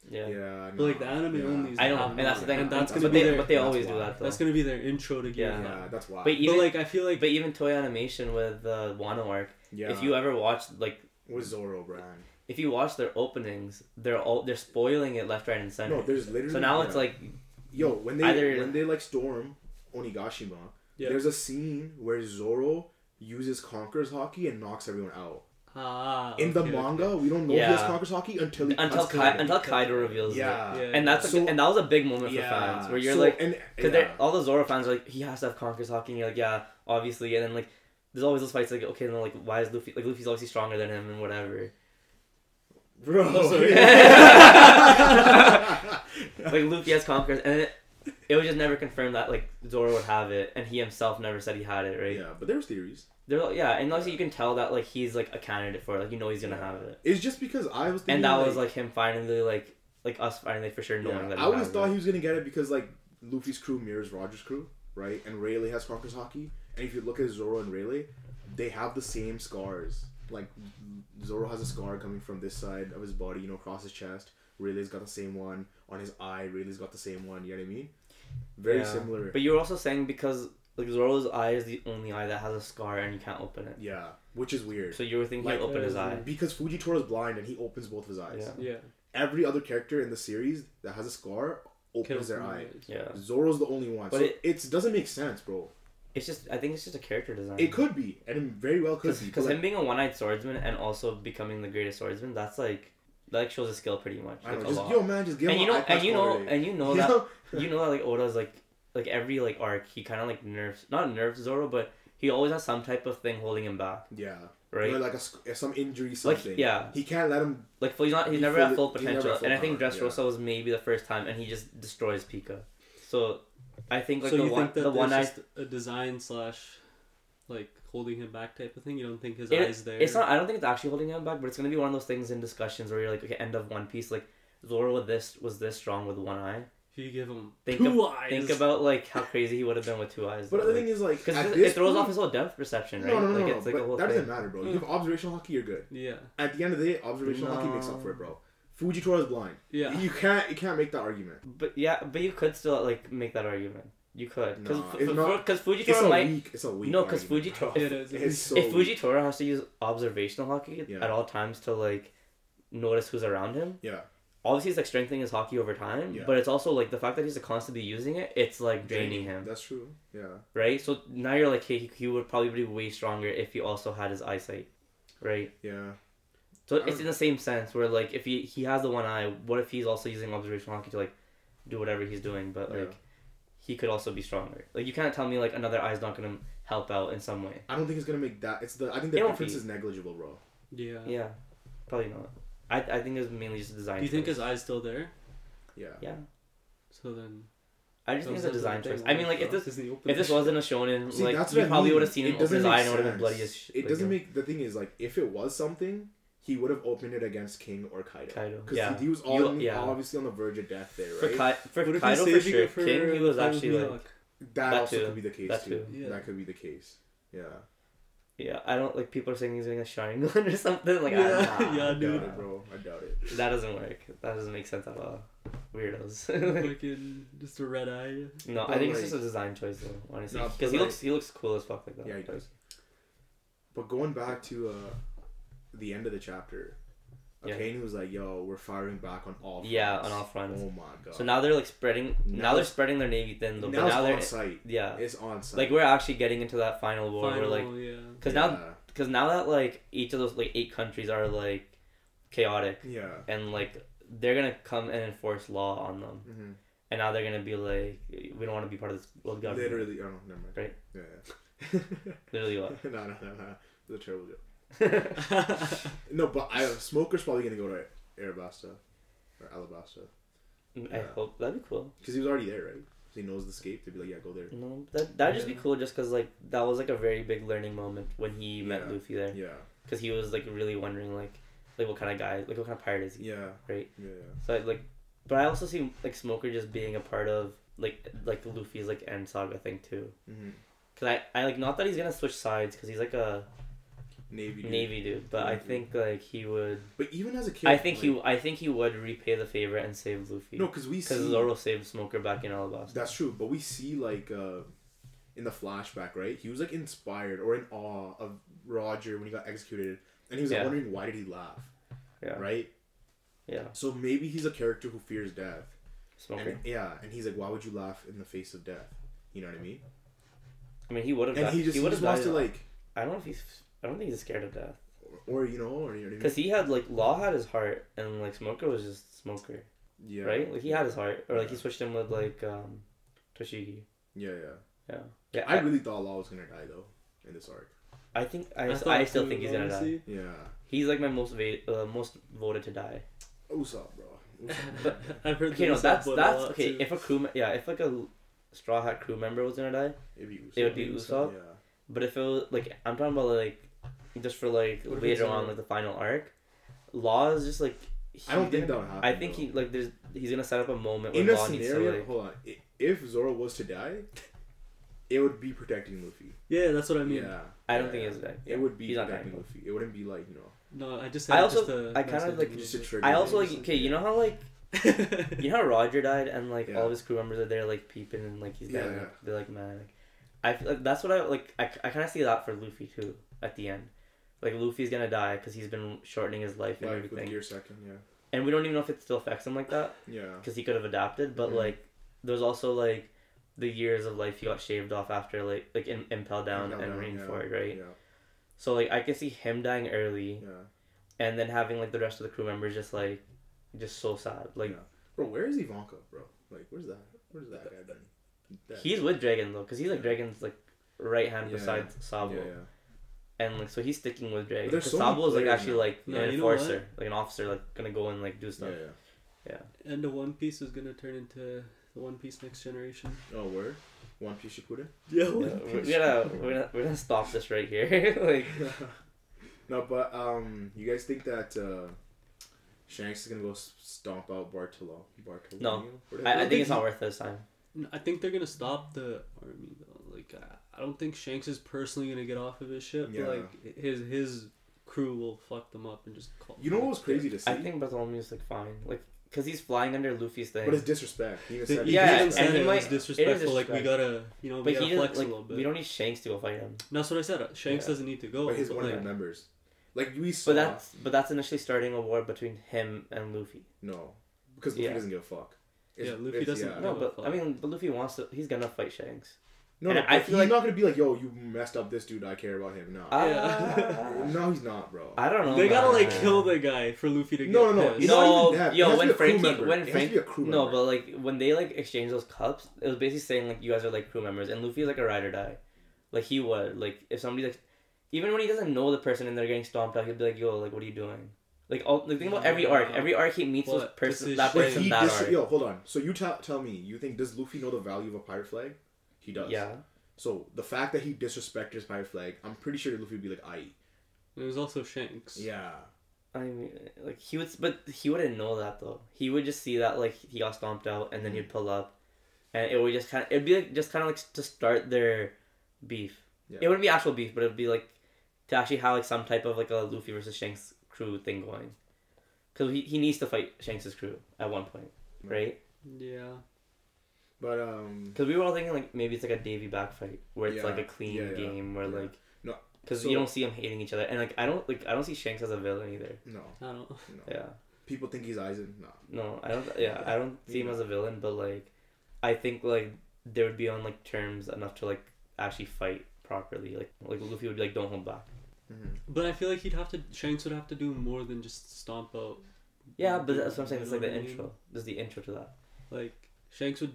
Speaker 2: yeah.
Speaker 3: Yeah.
Speaker 1: but like the anime
Speaker 3: yeah.
Speaker 1: onlys.
Speaker 2: I know,
Speaker 1: have
Speaker 2: and that's the
Speaker 1: manga,
Speaker 2: thing.
Speaker 1: And that's
Speaker 3: That's
Speaker 1: gonna
Speaker 2: but
Speaker 1: be
Speaker 2: they,
Speaker 1: their
Speaker 2: but they
Speaker 3: that's
Speaker 2: always do that though.
Speaker 1: that's gonna be their intro to Gear
Speaker 2: Yeah.
Speaker 3: Yeah, that's why.
Speaker 2: But even
Speaker 1: but like I feel like
Speaker 2: but even Toei Animation with the Wano arc,
Speaker 3: yeah.
Speaker 2: if you ever watch like
Speaker 3: with Zoro brand.
Speaker 2: if you watch their openings, they're all they're spoiling it left, right, and center.
Speaker 3: No, there's literally.
Speaker 2: so now
Speaker 3: yeah.
Speaker 2: it's like
Speaker 3: Yo, when they
Speaker 2: Either-
Speaker 3: when they like storm Onigashima,
Speaker 1: Yeah.
Speaker 3: there's a scene where Zoro uses Conqueror's haki and knocks everyone out.
Speaker 1: ah
Speaker 3: In the
Speaker 1: okay, okay.
Speaker 3: manga, we don't know he has
Speaker 2: Yeah.
Speaker 3: Conqueror's haki until he
Speaker 2: until
Speaker 3: cuts
Speaker 2: Kai,
Speaker 3: Kaido.
Speaker 2: until Kaido reveals it.
Speaker 3: yeah.
Speaker 1: Yeah.
Speaker 2: And that's a, and that was a big moment for
Speaker 3: yeah.
Speaker 2: fans where you're
Speaker 3: So-
Speaker 2: like
Speaker 3: and
Speaker 2: because
Speaker 3: yeah.
Speaker 2: all the Zoro fans are like he has to have Conqueror's haki and you're like yeah obviously and then like there's always those fights like okay then like why is Luffy like Luffy's obviously stronger than him and whatever
Speaker 3: bro.
Speaker 1: Oh, sorry.
Speaker 2: like Luffy has Conqueror's and it, it was just never confirmed that like Zoro would have it and he himself never said he had it right
Speaker 3: yeah, but there's theories.
Speaker 2: There, yeah, and also you can tell that like he's like a candidate for it. Like you know he's gonna have it,
Speaker 3: It's just because I was thinking
Speaker 2: and that
Speaker 3: like,
Speaker 2: was like him finally like like us finally for sure knowing
Speaker 3: yeah,
Speaker 2: that.
Speaker 3: I always thought
Speaker 2: it.
Speaker 3: he was gonna get it because like Luffy's crew mirrors Roger's crew, right? And Rayleigh has Conqueror's haki, and if you look at Zoro and Rayleigh, they have the same scars. Like Zoro has a scar coming from this side of his body, you know, across his chest. Rayleigh's got the same one on his eye. Rayleigh's got the same one. You know what I mean? Very
Speaker 2: Yeah.
Speaker 3: similar.
Speaker 2: But you were also saying because like Zoro's eye is the only eye that has a scar and you can't open it.
Speaker 3: yeah, which is weird.
Speaker 2: So you were thinking
Speaker 3: Like,
Speaker 2: he'd open his eye.
Speaker 3: because Fujitora's blind and he opens both of his eyes.
Speaker 2: Yeah.
Speaker 1: Yeah.
Speaker 3: Every other character in the series that has a scar
Speaker 1: Can
Speaker 3: opens their eye.
Speaker 1: eyes.
Speaker 2: Yeah,
Speaker 3: Zoro's the only one.
Speaker 2: But
Speaker 3: so
Speaker 2: it-
Speaker 3: it, doesn't make sense, bro.
Speaker 2: it's just I think it's just a character design.
Speaker 3: It could be, and it very well could be.
Speaker 2: because
Speaker 3: but,
Speaker 2: him being a one-eyed swordsman and also becoming the greatest swordsman, that's like that like shows his skill pretty much. Like,
Speaker 3: don't
Speaker 2: a
Speaker 3: know, just
Speaker 2: lot.
Speaker 3: yo man, just give
Speaker 2: and
Speaker 3: him
Speaker 2: you know,
Speaker 3: an iPad
Speaker 2: and you know, and you know that
Speaker 3: know?
Speaker 2: You know that like Oda's like like every like arc he kind of like nerfs not nerfs Zoro but he always has some type of thing holding him back
Speaker 3: yeah,
Speaker 2: right
Speaker 3: Or like a, some injury,
Speaker 2: like
Speaker 3: something.
Speaker 2: yeah
Speaker 3: he can't let him.
Speaker 2: like he's not he's
Speaker 3: He
Speaker 2: never
Speaker 3: fully-
Speaker 2: at full
Speaker 3: he's never
Speaker 2: potential
Speaker 3: full
Speaker 2: and I think
Speaker 3: power,
Speaker 2: Dressrosa was maybe the first time and he just destroys Pika so I think like
Speaker 1: so
Speaker 2: the
Speaker 1: you
Speaker 2: one
Speaker 1: think that
Speaker 2: the one
Speaker 1: there's
Speaker 2: eye
Speaker 1: just a design slash like holding him back type of thing? You don't think his
Speaker 2: It-
Speaker 1: eyes there?
Speaker 2: it's not I don't think it's actually holding him back but it's gonna be one of those things in discussions where you're like okay end of One Piece like Zoro with this was this strong with one eye
Speaker 1: If you give him
Speaker 2: Think
Speaker 1: two
Speaker 2: of-
Speaker 1: eyes.
Speaker 2: think about like how crazy he would have been with two eyes
Speaker 3: But
Speaker 2: though,
Speaker 3: the
Speaker 2: like-
Speaker 3: thing is, like,
Speaker 2: Because it, throws
Speaker 3: point,
Speaker 2: off his whole depth perception, right?
Speaker 3: No, no, no,
Speaker 2: like
Speaker 3: no.
Speaker 2: it's like a
Speaker 3: but
Speaker 2: whole
Speaker 3: that
Speaker 2: thing.
Speaker 3: doesn't matter, bro. You have observational haki, you're good.
Speaker 1: Yeah.
Speaker 3: At the end of the day, observational haki makes up for it, bro. Fujitora is blind.
Speaker 1: Yeah.
Speaker 3: You can't, you can't make that argument.
Speaker 2: But yeah, but you could still like make that argument. You could, because
Speaker 3: Nah, it's not-
Speaker 2: because
Speaker 3: It's a
Speaker 2: Fujitora might.
Speaker 3: weak. It's a weak.
Speaker 2: No, 'cause
Speaker 3: argument,
Speaker 2: Fujitora-
Speaker 3: bro.
Speaker 1: it is. It
Speaker 3: is
Speaker 1: is.
Speaker 3: so
Speaker 2: if
Speaker 3: weak.
Speaker 2: Fujitora has to use observational haki
Speaker 3: Yeah.
Speaker 2: at all times to like notice who's around him,
Speaker 3: Yeah.
Speaker 2: Obviously it's like strengthening his haki over time.
Speaker 3: Yeah.
Speaker 2: But it's also like the fact that he's like, constantly using it, it's like draining him,
Speaker 3: That's true. Yeah.
Speaker 2: right? So now you're like, hey, he, he would probably be way stronger if he also had his eyesight, right?
Speaker 3: Yeah.
Speaker 2: So
Speaker 3: I
Speaker 2: it's
Speaker 3: don't-
Speaker 2: in the same sense where like if he he has the one eye, what if he's also using observational haki to like do whatever he's doing, but like
Speaker 3: Yeah.
Speaker 2: he could also be stronger. Like you can't tell me like another eye's not gonna help out in some way.
Speaker 3: I don't think it's gonna make that. It's the. I think the
Speaker 2: It won't
Speaker 3: difference is negligible, bro.
Speaker 1: Yeah.
Speaker 2: Yeah, probably not. I I think it's mainly just a design.
Speaker 1: Do you think
Speaker 2: choice.
Speaker 1: his eye's still there?
Speaker 3: Yeah.
Speaker 2: Yeah,
Speaker 1: So then.
Speaker 2: I just think it's a
Speaker 1: those are the
Speaker 2: design choice.
Speaker 1: thing
Speaker 2: I mean, like if this if this
Speaker 1: shit.
Speaker 2: wasn't a shonen,
Speaker 3: See,
Speaker 2: like
Speaker 3: that's
Speaker 2: you
Speaker 3: what I
Speaker 2: probably
Speaker 3: mean.
Speaker 2: would have seen
Speaker 3: It
Speaker 2: him open
Speaker 3: doesn't
Speaker 2: his eye
Speaker 3: make
Speaker 2: and it would have been
Speaker 3: sense.
Speaker 2: bloody as shit.
Speaker 3: It
Speaker 2: like,
Speaker 3: doesn't make the thing is like if it was something, he would have opened it against King or Kaido.
Speaker 2: Kaido.
Speaker 3: Because
Speaker 2: Yeah,
Speaker 3: he, was all
Speaker 2: You-
Speaker 3: yeah.
Speaker 2: yeah.
Speaker 3: obviously on the verge of death there,
Speaker 2: for
Speaker 3: right?
Speaker 2: For
Speaker 1: What if he's
Speaker 2: Kaido for
Speaker 1: saving
Speaker 2: sure.
Speaker 1: it for
Speaker 2: King, he was actually like,
Speaker 3: that,
Speaker 2: That
Speaker 3: also
Speaker 2: too.
Speaker 3: could be the case
Speaker 2: That
Speaker 3: too.
Speaker 2: too.
Speaker 1: Yeah.
Speaker 3: That could be the case. Yeah.
Speaker 2: Yeah. I don't like people are saying he's doing a Sharingan or something. Like,
Speaker 1: Yeah,
Speaker 2: I, nah,
Speaker 1: yeah,
Speaker 3: I
Speaker 1: dude.
Speaker 3: doubt it, bro. I doubt it.
Speaker 2: that doesn't work. That doesn't make sense at all. Weirdos.
Speaker 1: Fucking just a red eye.
Speaker 2: no, I
Speaker 3: But,
Speaker 2: think it's just a design choice though. Honestly, because
Speaker 3: but,
Speaker 2: he
Speaker 3: like-
Speaker 2: looks he looks cool as fuck like that.
Speaker 3: Yeah, he does. But going back to uh, the end of the chapter,
Speaker 2: Yeah.
Speaker 3: Akainu was like, "Yo, we're firing back on all." Fronts.
Speaker 2: Yeah, on all fronts.
Speaker 3: Oh my god.
Speaker 2: So now they're like spreading. Now,
Speaker 3: Now
Speaker 2: they're spreading their navy thin though.
Speaker 3: now
Speaker 2: But
Speaker 3: it's
Speaker 2: they're
Speaker 3: on site.
Speaker 2: yeah.
Speaker 3: It's on site.
Speaker 2: Like we're actually getting into that final war.
Speaker 1: Final,
Speaker 2: where like
Speaker 1: yeah.
Speaker 2: because
Speaker 3: yeah.
Speaker 2: now because now that like each of those like eight countries are like chaotic
Speaker 3: Yeah.
Speaker 2: and like they're gonna come and enforce law on them
Speaker 3: hmm
Speaker 2: and now they're gonna be like we don't want to be part of this world government.
Speaker 3: Literally, oh, never mind.
Speaker 2: Right?
Speaker 3: Yeah. yeah.
Speaker 2: Literally what?
Speaker 3: no, no, no, no. It a terrible joke. No, but I Smoker's probably gonna go to Arabasta or Alabasta
Speaker 2: I
Speaker 3: Yeah.
Speaker 2: hope that'd be cool.
Speaker 3: because he was already there, right? So he knows the scape. They'd be like, "Yeah, go there."
Speaker 2: No, that that'd just be cool just because like that was like a very big learning moment when he met
Speaker 3: Yeah.
Speaker 2: Luffy there
Speaker 3: Yeah.
Speaker 2: because he was like really wondering like like what kind of guy like what kind of pirate is he
Speaker 3: Yeah.
Speaker 2: right
Speaker 3: Yeah.
Speaker 2: so like but I also see like Smoker just being a part of like like the Luffy's like end saga thing too
Speaker 3: yeah. hmm
Speaker 2: because I I like not that he's gonna switch sides because he's like a
Speaker 3: Navy. dude.
Speaker 2: navy dude but I
Speaker 3: Navy.
Speaker 2: think like he would
Speaker 3: But even as a kid,
Speaker 2: I think
Speaker 3: like,
Speaker 2: he I think he would repay the favor and save Luffy
Speaker 3: No, because we
Speaker 2: because Zoro saved Smoker back in Alabasta
Speaker 3: that's true. But we see like uh, in the flashback, right? He was like inspired or in awe of Roger when he got executed, and he was like,
Speaker 2: Yeah.
Speaker 3: wondering why did he laugh,
Speaker 2: yeah
Speaker 3: right?
Speaker 2: yeah
Speaker 3: So maybe he's a character who fears death.
Speaker 2: Smoker
Speaker 3: And, yeah, and he's like, why would you laugh in the face of death? You know what I mean?
Speaker 2: I mean he would have
Speaker 3: And he just, he
Speaker 2: would
Speaker 3: just
Speaker 2: have
Speaker 3: wants to like,
Speaker 2: I don't know if he's I don't think he's scared of death
Speaker 3: or, you know, or you know what I mean?
Speaker 2: because he had like Law had his heart and like Smoker was just Smoker
Speaker 3: yeah,
Speaker 2: right like he had his heart or like he switched him with like um Tashigi
Speaker 3: Yeah, yeah.
Speaker 2: yeah yeah
Speaker 3: I
Speaker 2: I,
Speaker 3: really thought Law was gonna die though in this arc.
Speaker 2: I think I, I,
Speaker 1: thought
Speaker 2: still think he's gonna die.
Speaker 3: Yeah.
Speaker 2: he's like my most va- uh, most voted to die
Speaker 3: Usopp, bro. Usopp.
Speaker 1: I've heard
Speaker 2: okay no
Speaker 1: Usopp
Speaker 2: that's that's okay
Speaker 1: too.
Speaker 2: if a crew me- yeah if like a Straw Hat crew member was gonna die
Speaker 3: It'd be Usopp.
Speaker 2: It would be Usopp?
Speaker 3: Yeah.
Speaker 2: But if it was like I'm talking about like just for like
Speaker 1: What
Speaker 2: later on uh,
Speaker 1: a-
Speaker 2: like the final arc, Law is just like
Speaker 3: I don't think that
Speaker 2: gonna-
Speaker 3: would happen.
Speaker 2: I think
Speaker 3: though.
Speaker 2: he like there's he's gonna set up a moment where
Speaker 3: in a
Speaker 2: Law needs to
Speaker 3: scenario.
Speaker 2: like
Speaker 3: hold on. If Zoro was to die, it would be protecting Luffy.
Speaker 1: Yeah, that's what I mean.
Speaker 3: Yeah.
Speaker 2: I don't
Speaker 3: yeah,
Speaker 2: think
Speaker 3: yeah.
Speaker 2: he's that.
Speaker 3: It would be
Speaker 2: He's not
Speaker 3: protecting
Speaker 2: dying.
Speaker 3: Luffy. It wouldn't be like you know.
Speaker 1: No, I just
Speaker 2: I also-
Speaker 1: just
Speaker 2: I kinda like-
Speaker 3: Just
Speaker 1: a
Speaker 3: trigger.
Speaker 2: I also like
Speaker 3: things.
Speaker 2: okay, you know how like you know how Roger died and like
Speaker 3: Yeah.
Speaker 2: all of his crew members are there like peeping and like he's dead.
Speaker 3: yeah.
Speaker 2: Like, they're like man, like, I feel like that's what I like. I, I kind of see that for Luffy too at the end. Like Luffy's gonna die because he's been shortening his life and
Speaker 3: Like with
Speaker 2: everything,
Speaker 3: Gear Second, yeah.
Speaker 2: and we don't even know if it still affects him like that
Speaker 3: Yeah.
Speaker 2: because he could have adapted. But
Speaker 3: Mhm.
Speaker 2: like, there's also like the years of life he got shaved off after like like in, Impel Down
Speaker 3: Impel
Speaker 2: and
Speaker 3: Down,
Speaker 2: Marineford,
Speaker 3: yeah.
Speaker 2: right?
Speaker 3: Yeah.
Speaker 2: So like I can see him dying early,
Speaker 3: Yeah.
Speaker 2: and then having like the rest of the crew members just like, just so sad. Like
Speaker 3: Yeah. Bro, where is Ivanka, bro? Like, where's that? Where's that guy been? That-
Speaker 2: he's with Dragon though, because he's like
Speaker 3: Yeah.
Speaker 2: Dragon's like right hand
Speaker 3: Yeah.
Speaker 2: besides Sabo,
Speaker 3: Yeah, yeah.
Speaker 2: And like so he's sticking with Dragon.
Speaker 3: But there's
Speaker 2: Because
Speaker 3: so
Speaker 2: Sabo is like actually
Speaker 3: now.
Speaker 2: like
Speaker 1: No,
Speaker 2: an
Speaker 1: you know
Speaker 2: enforcer, like an officer, like gonna go and like do
Speaker 3: Yeah,
Speaker 2: stuff.
Speaker 3: yeah.
Speaker 1: and the One Piece is gonna turn into the One Piece Next Generation.
Speaker 3: Oh, where? One Piece Shippuden?
Speaker 1: Yeah,
Speaker 2: Yeah, we're, we gotta we're gonna we're gonna stop this right here. like
Speaker 3: no, but um, you guys think that uh, Shanks is gonna go stomp out Bartolo? Bartolo?
Speaker 2: No. I, I think it's not worth this time.
Speaker 1: I think they're gonna stop the army though. Like, I- I don't think Shanks is personally gonna get off of his ship.
Speaker 3: Yeah.
Speaker 1: But like, his his crew will fuck them up and just call.
Speaker 3: You know what was crazy to see?
Speaker 2: I think Bartolomeo's like fine. Like because he's flying under Luffy's thing.
Speaker 3: But it's disrespect. He said
Speaker 1: he
Speaker 2: Yeah,
Speaker 1: even
Speaker 2: and he
Speaker 1: it
Speaker 2: might-
Speaker 1: was
Speaker 2: it is
Speaker 1: disrespectful. Like we gotta, you know, we
Speaker 2: but
Speaker 1: gotta
Speaker 2: he doesn't
Speaker 1: flex
Speaker 2: like.
Speaker 1: a little bit.
Speaker 2: We don't need Shanks to go fight him.
Speaker 1: That's what I said. Shanks
Speaker 2: Yeah.
Speaker 1: doesn't need to go.
Speaker 3: But he's
Speaker 1: but,
Speaker 3: one of the members. Like we saw.
Speaker 2: But that's but that's initially starting a war between him and Luffy.
Speaker 3: no, because Luffy
Speaker 2: Yeah.
Speaker 3: doesn't give a fuck.
Speaker 1: Yeah, Luffy
Speaker 3: it's-
Speaker 1: doesn't-
Speaker 3: yeah.
Speaker 2: No, but. I mean, but Luffy wants to. He's gonna fight Shanks.
Speaker 3: No,
Speaker 2: And
Speaker 3: no,
Speaker 2: I
Speaker 3: but
Speaker 2: feel
Speaker 3: he's
Speaker 2: like-
Speaker 3: not gonna be like, "Yo, you messed up this dude. I care about him." No,
Speaker 2: Ah.
Speaker 3: no, he's not, bro.
Speaker 2: I don't know.
Speaker 1: They gotta like
Speaker 2: man.
Speaker 1: kill the guy for Luffy to get
Speaker 3: No, no, no.
Speaker 1: pissed.
Speaker 3: It's
Speaker 2: No,
Speaker 3: even
Speaker 2: yo, when
Speaker 3: be Franky,
Speaker 2: when
Speaker 3: It has to
Speaker 2: Frank,
Speaker 3: be a crew
Speaker 2: no, but like when they like exchange those cups, it was basically saying like you guys are like crew members, and Luffy's like a ride or die, like he would like if somebody like, even when he doesn't know the person and they're getting stomped out, he'd be like, yo, like what are you doing? Like all like think about every arc, every arc he meets
Speaker 1: But
Speaker 2: this person,
Speaker 1: is
Speaker 2: that
Speaker 3: But
Speaker 2: person,
Speaker 3: he
Speaker 2: that
Speaker 3: dis-
Speaker 2: arc.
Speaker 3: yo, hold on. So you tell tell me, you think does Luffy know the value of a pirate flag? He does.
Speaker 2: Yeah,
Speaker 3: So the fact that he disrespected his pirate flag, I'm pretty sure Luffy would be like, "I."
Speaker 1: It was also Shanks.
Speaker 3: Yeah.
Speaker 2: I mean, like he would, but he wouldn't know that though. He would just see that like he got stomped out, and then he'd mm-hmm. pull up, and it would just kind of it'd be like just kind of like to start their beef.
Speaker 3: Yeah.
Speaker 2: It wouldn't be actual beef, but it'd be like to actually have like some type of like a Luffy versus Shanks crew thing going, because he, he needs to fight Shanks' crew at one point, mm-hmm. right?
Speaker 1: Yeah.
Speaker 3: But um.
Speaker 2: Because we were all thinking like maybe it's like a Davy back fight where it's
Speaker 3: Yeah,
Speaker 2: like a clean
Speaker 3: yeah, yeah,
Speaker 2: game where
Speaker 3: yeah.
Speaker 2: like
Speaker 3: No,
Speaker 2: because
Speaker 3: so-
Speaker 2: you don't see them hating each other, and like I don't like I don't see Shanks as a villain either.
Speaker 3: No.
Speaker 1: I don't.
Speaker 3: No.
Speaker 2: Yeah.
Speaker 3: People think he's Aizen. No.
Speaker 2: No, I don't. Yeah, I don't see him as a villain, but like, I think like they would be on like terms enough to like actually fight properly. Like, like Luffy would be like, "Don't hold back."
Speaker 3: Mm-hmm.
Speaker 1: But I feel like he'd have to. Shanks would have to do more than just stomp out.
Speaker 2: Yeah, but that's what I'm saying.
Speaker 1: You
Speaker 2: It's like the
Speaker 1: what I mean?
Speaker 2: intro. This is the intro to that.
Speaker 1: Like Shanks would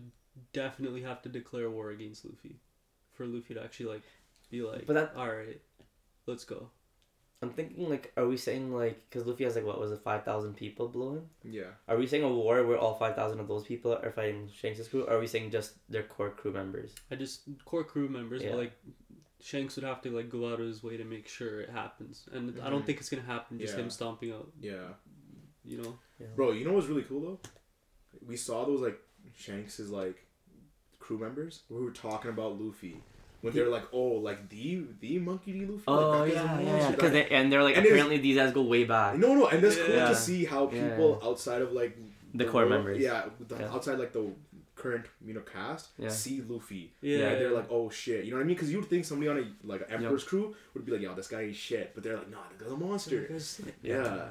Speaker 1: definitely have to declare war against Luffy, for Luffy to actually like be like,
Speaker 2: But that-
Speaker 1: all right, let's go.
Speaker 2: I'm thinking like, are we saying like, because Luffy has like what was it, five thousand people below him?
Speaker 3: Yeah.
Speaker 2: Are we saying a war where all five thousand of those people are fighting Shanks' crew? Or are we saying just their core crew members?
Speaker 1: I just core crew members,
Speaker 2: Yeah.
Speaker 1: but like Shanks would have to like go out of his way to make sure it happens, and I don't
Speaker 3: Mhm.
Speaker 1: think it's gonna happen just
Speaker 3: Yeah.
Speaker 1: him stomping out.
Speaker 3: Yeah.
Speaker 1: You know.
Speaker 3: Bro, you know what's really cool though? We saw those like Shanks's like crew members. We were talking about Luffy when they're like, "Oh, like the the monkey D. Luffy."
Speaker 2: Oh
Speaker 3: like, that
Speaker 2: yeah, yeah. Because
Speaker 3: Like,
Speaker 2: they and they're like
Speaker 3: And it is-
Speaker 2: apparently these guys go way back.
Speaker 3: no, no, and that's cool
Speaker 2: Yeah.
Speaker 3: to see how
Speaker 2: Yeah.
Speaker 3: people outside of like
Speaker 2: The core
Speaker 3: world-
Speaker 2: members.
Speaker 3: yeah, the,
Speaker 2: Yeah.
Speaker 3: outside like the current you know cast,
Speaker 2: Yeah.
Speaker 3: see Luffy.
Speaker 1: Yeah.
Speaker 2: Yeah,
Speaker 3: they're like, "Oh shit," you know what I mean? Because you would think somebody on a like an
Speaker 2: Yeah.
Speaker 3: Emperor's crew would be like, "Yo, this guy is shit," but they're like, "Nah, the guy's a monster." Yeah.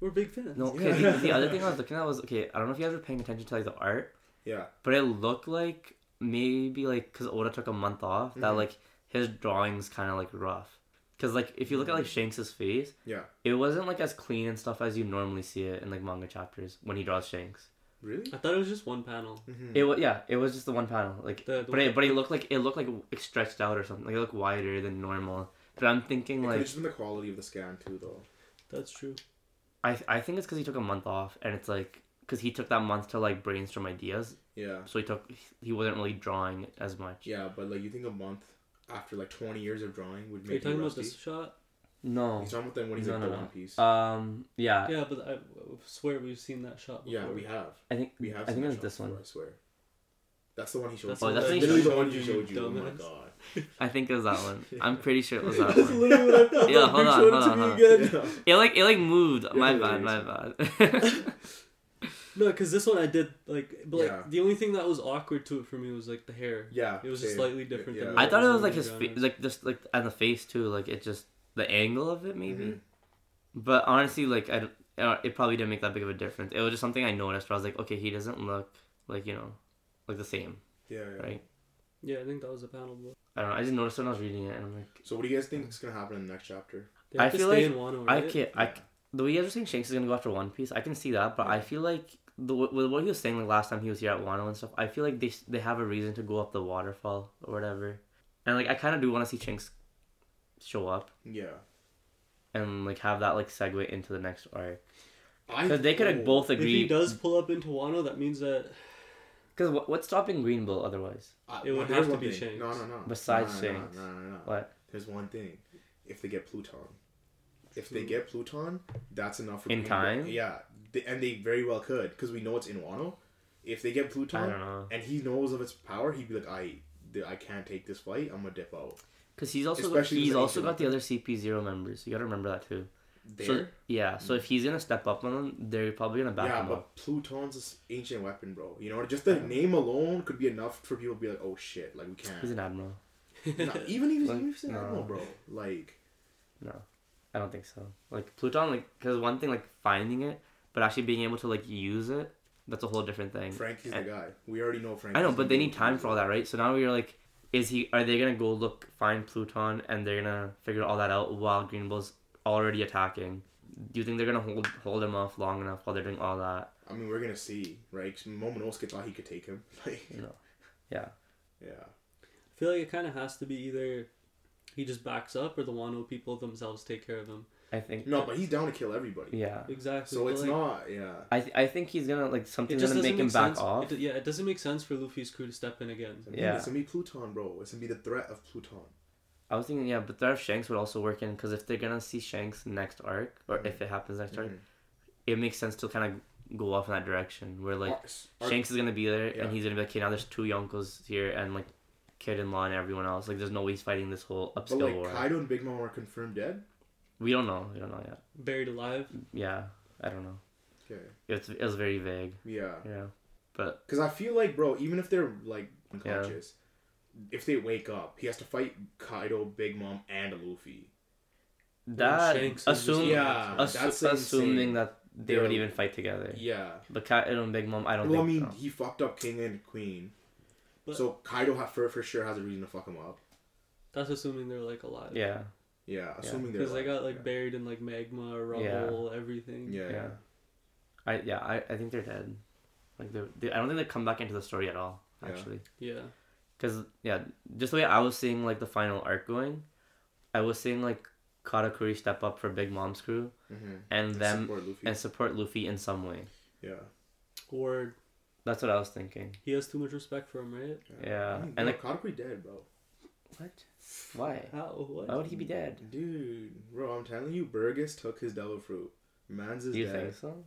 Speaker 1: We're big fans.
Speaker 2: No,
Speaker 3: Yeah.
Speaker 2: okay. The, the other thing I was looking at was okay. I don't know if you guys were paying attention to like the art,
Speaker 3: Yeah.
Speaker 2: but it looked like maybe like because Oda took a month off that
Speaker 3: Mhm.
Speaker 2: like his drawings kind of like rough. Because like if you look at like Shanks's face,
Speaker 3: Yeah.
Speaker 2: it wasn't like as clean and stuff as you normally see it in like manga chapters when he draws Shanks.
Speaker 3: Really?
Speaker 1: I thought it was just one panel.
Speaker 3: Mm-hmm.
Speaker 2: It was yeah, it was just the one panel like,
Speaker 1: The- the-
Speaker 2: but it but it looked like it looked like it stretched out or something. Like it looked wider than normal. But I'm thinking
Speaker 3: It could
Speaker 2: like
Speaker 3: have just been the quality of the scan too, though.
Speaker 1: That's true.
Speaker 2: I I think it's because he took a month off and it's like because he took that month to like brainstorm ideas
Speaker 3: Yeah.
Speaker 2: so he took he wasn't really drawing as much.
Speaker 3: Yeah, but like you think a month after like twenty years of drawing would
Speaker 1: Are you
Speaker 3: make
Speaker 1: talking
Speaker 3: you
Speaker 1: about
Speaker 3: rusty?
Speaker 1: this shot?
Speaker 2: No.
Speaker 3: He's talking about them when he's
Speaker 2: No,
Speaker 3: like
Speaker 2: no,
Speaker 3: the
Speaker 2: no.
Speaker 3: One Piece.
Speaker 2: Um. Yeah.
Speaker 1: Yeah, but I, I swear we've seen that shot before.
Speaker 3: yeah, we have.
Speaker 2: I think.
Speaker 3: We have.
Speaker 2: I think
Speaker 3: that
Speaker 2: it's
Speaker 3: shot
Speaker 2: this one.
Speaker 3: before, I swear. That's the one he showed.
Speaker 1: That's
Speaker 2: Oh, that's
Speaker 1: the
Speaker 2: the
Speaker 1: one
Speaker 3: literally the one
Speaker 1: you,
Speaker 3: showed you. Oh my god.
Speaker 2: I think it was that one. I'm pretty sure it was that
Speaker 1: That's
Speaker 2: one.
Speaker 1: literally what I thought.
Speaker 2: Yeah, hold on, hold on, hold on.
Speaker 1: again.
Speaker 2: It like it like moved. My bad. My bad.
Speaker 1: No, because this one I did like, but like
Speaker 3: Yeah.
Speaker 1: the only thing that was awkward to it for me was like the hair.
Speaker 3: Yeah.
Speaker 1: It was just slightly different
Speaker 3: Yeah.
Speaker 1: than
Speaker 2: I thought it was like his
Speaker 1: Dramas.
Speaker 2: face, like just like on the face too. Like it just the angle of it maybe.
Speaker 3: Mhm.
Speaker 2: But honestly, like I, don't- uh, it probably didn't make that big of a difference. It was just something I noticed. Where I was like, okay, he doesn't look like you know, like the same,
Speaker 3: Yeah, yeah.
Speaker 2: right?
Speaker 1: Yeah, I think that was a panel. But
Speaker 2: I don't know. I just noticed when I was reading it, and I'm like,
Speaker 3: So what do you guys think is gonna happen in the next chapter?
Speaker 1: they
Speaker 2: I
Speaker 1: to
Speaker 2: feel
Speaker 1: stay
Speaker 2: like
Speaker 1: in Wano,
Speaker 2: I can't. I the way you guys are saying Shanks is gonna go after One Piece, I can see that, but I feel like the with what he was saying like last time he was here at Wano and stuff, I feel like they they have a reason to go up the waterfall or whatever, and like I kind of do want to see Shanks show up
Speaker 3: Yeah.
Speaker 2: and like have that like segue into the next arc because they could have
Speaker 3: oh,
Speaker 2: both agree.
Speaker 1: If he does pull up into Wano, that means that
Speaker 2: Because what, what's stopping Green Bull otherwise?
Speaker 3: I-
Speaker 1: It would have to be
Speaker 3: thing.
Speaker 1: Shanks.
Speaker 3: No, no, no.
Speaker 2: Besides
Speaker 3: no, no,
Speaker 2: Shanks.
Speaker 3: No, no, no, no.
Speaker 2: What?
Speaker 3: There's one thing. If they get Pluton, if they get Pluton, that's enough for
Speaker 2: In
Speaker 3: Green Bull.
Speaker 2: time?
Speaker 3: Yeah, they, and they very well could because we know it's in Wano. If they get Pluton and he knows of its power, he'd be like, "I, I can't take this fight. I'm gonna dip out."
Speaker 2: Because he's also
Speaker 3: Especially
Speaker 2: he's also got the other CP zero members. You gotta remember that too.
Speaker 3: there.
Speaker 2: So yeah, so if mm. he's gonna step up on them, they're probably gonna back
Speaker 3: yeah,
Speaker 2: him
Speaker 3: but
Speaker 2: up.
Speaker 3: Pluton's this ancient weapon, bro. You know, just the name alone could be enough for people to be like, "Oh shit!" Like we can't.
Speaker 2: He's an admiral.
Speaker 3: Nah, even even
Speaker 2: Like,
Speaker 3: even if it's an
Speaker 2: no.
Speaker 3: admiral, bro. Like,
Speaker 2: No, I don't think so. Like Pluton, like because one thing like finding it, but actually being able to like use it, that's a whole different thing.
Speaker 3: Franky's
Speaker 2: And-
Speaker 3: the guy. We already know Frankie.
Speaker 2: I know, but they need time for all that, right? So now we're like, is he? Are they gonna go look find Pluton and they're gonna figure all that out while Green Bull's already attacking? Do you think they're gonna hold hold him off long enough while they're doing all that?
Speaker 3: I mean, we're gonna see, right? 'Cause Momonosuke thought he could take him. Like,
Speaker 2: You know, yeah.
Speaker 3: yeah.
Speaker 1: I feel like it kind of has to be either he just backs up or the Wano people themselves take care of him.
Speaker 2: I think.
Speaker 3: No, but he's down to kill everybody.
Speaker 2: Yeah.
Speaker 1: Exactly.
Speaker 3: So
Speaker 1: but,
Speaker 3: it's
Speaker 1: like,
Speaker 3: not. Yeah.
Speaker 2: I th- I think he's gonna like
Speaker 1: It
Speaker 2: something's gonna
Speaker 1: doesn't
Speaker 2: make him
Speaker 1: make
Speaker 2: back off.
Speaker 1: It, yeah, it doesn't make sense for Luffy's crew to step in again.
Speaker 3: It's gonna,
Speaker 2: Yeah.
Speaker 3: it's gonna be Pluton, bro. It's gonna be the threat of Pluton.
Speaker 2: I was thinking, yeah, but threat of Shanks would also work in because if they're gonna see Shanks next arc, or if it happens next arc,
Speaker 3: Mhm.
Speaker 2: it makes sense to kind of go off in that direction where like
Speaker 3: Arcs- arc-
Speaker 2: Shanks is gonna be there
Speaker 3: Yeah.
Speaker 2: and he's gonna be like, okay, now there's two Yonkos here and like Kid and Law and everyone else. Like, there's no way he's fighting this whole upscale
Speaker 3: But
Speaker 2: upskill
Speaker 3: like
Speaker 2: war.
Speaker 3: Kaido and Big Mom are confirmed dead.
Speaker 2: We don't know. We don't know yet.
Speaker 1: Buried alive.
Speaker 2: Yeah, I don't know.
Speaker 3: Okay.
Speaker 2: It's it was very vague.
Speaker 3: Yeah.
Speaker 2: Yeah, but
Speaker 3: Because I feel like, bro, even if they're like unconscious, if they wake up, he has to fight Kaido, Big Mom, and Luffy.
Speaker 2: that
Speaker 1: Shanks just-
Speaker 2: assume
Speaker 3: Yeah,
Speaker 2: assu-
Speaker 3: that's
Speaker 2: assuming
Speaker 3: insane.
Speaker 2: that they
Speaker 3: They're-
Speaker 2: would even fight together.
Speaker 3: Yeah.
Speaker 2: But Kaido and Big Mom, I don't
Speaker 3: Well, I mean,
Speaker 2: so.
Speaker 3: he fucked up King and Queen.
Speaker 1: But-
Speaker 3: so Kaido ha- for for sure has a reason to fuck him up.
Speaker 1: That's assuming they're like alive.
Speaker 2: Yeah,
Speaker 3: Yeah, assuming they're
Speaker 1: Because they got like
Speaker 3: alive,
Speaker 1: buried in like magma, rubble,
Speaker 2: Yeah.
Speaker 1: everything.
Speaker 3: yeah. yeah.
Speaker 2: yeah. I yeah I, I think they're dead. Like they, they I don't think they come back into the story at all. Actually.
Speaker 1: Yeah.
Speaker 2: Because yeah, just the way I was seeing like the final arc going, I was seeing like Katakuri step up for Big Mom's crew
Speaker 3: Mm-hmm.
Speaker 2: and them
Speaker 3: support Luffy.
Speaker 2: and support Luffy in some way.
Speaker 3: yeah.
Speaker 1: Or
Speaker 2: That's what I was thinking.
Speaker 1: he has too much respect for him, right?
Speaker 2: Yeah,
Speaker 3: I mean,
Speaker 2: and,
Speaker 3: bro,
Speaker 2: like-
Speaker 3: Katakuri dead, bro.
Speaker 2: What? Why?
Speaker 1: How? What?
Speaker 2: Why would he be dead?
Speaker 3: Dude, bro, I'm telling you, Burgess took his devil fruit. Man's is
Speaker 2: Do you
Speaker 3: dead.
Speaker 2: think so?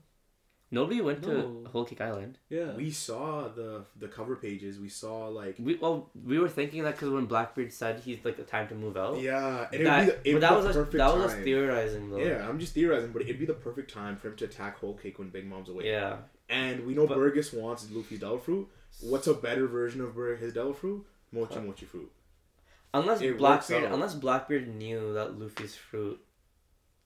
Speaker 2: Nobody went
Speaker 1: No.
Speaker 2: to Whole Cake Island.
Speaker 1: Yeah.
Speaker 3: We saw the the cover pages. We saw like
Speaker 2: We well we were thinking that because when Blackbeard said he's like the time to move out.
Speaker 3: yeah, and it'd
Speaker 2: That,
Speaker 3: be the, it'd
Speaker 2: but that
Speaker 3: be
Speaker 2: was
Speaker 3: the
Speaker 2: us,
Speaker 3: perfect
Speaker 2: that was us
Speaker 3: time.
Speaker 2: theorizing though.
Speaker 3: Yeah, I'm just theorizing, but it'd be the perfect time for him to attack Whole Cake when Big Mom's away.
Speaker 2: Yeah.
Speaker 3: And we know
Speaker 2: But-
Speaker 3: Burgess wants Luffy's devil fruit. What's a better version of Bur- his devil fruit? Mochi uh, Mochi fruit.
Speaker 2: Unless
Speaker 3: It works
Speaker 2: Blackbeard,
Speaker 3: out.
Speaker 2: unless Blackbeard knew that Luffy's fruit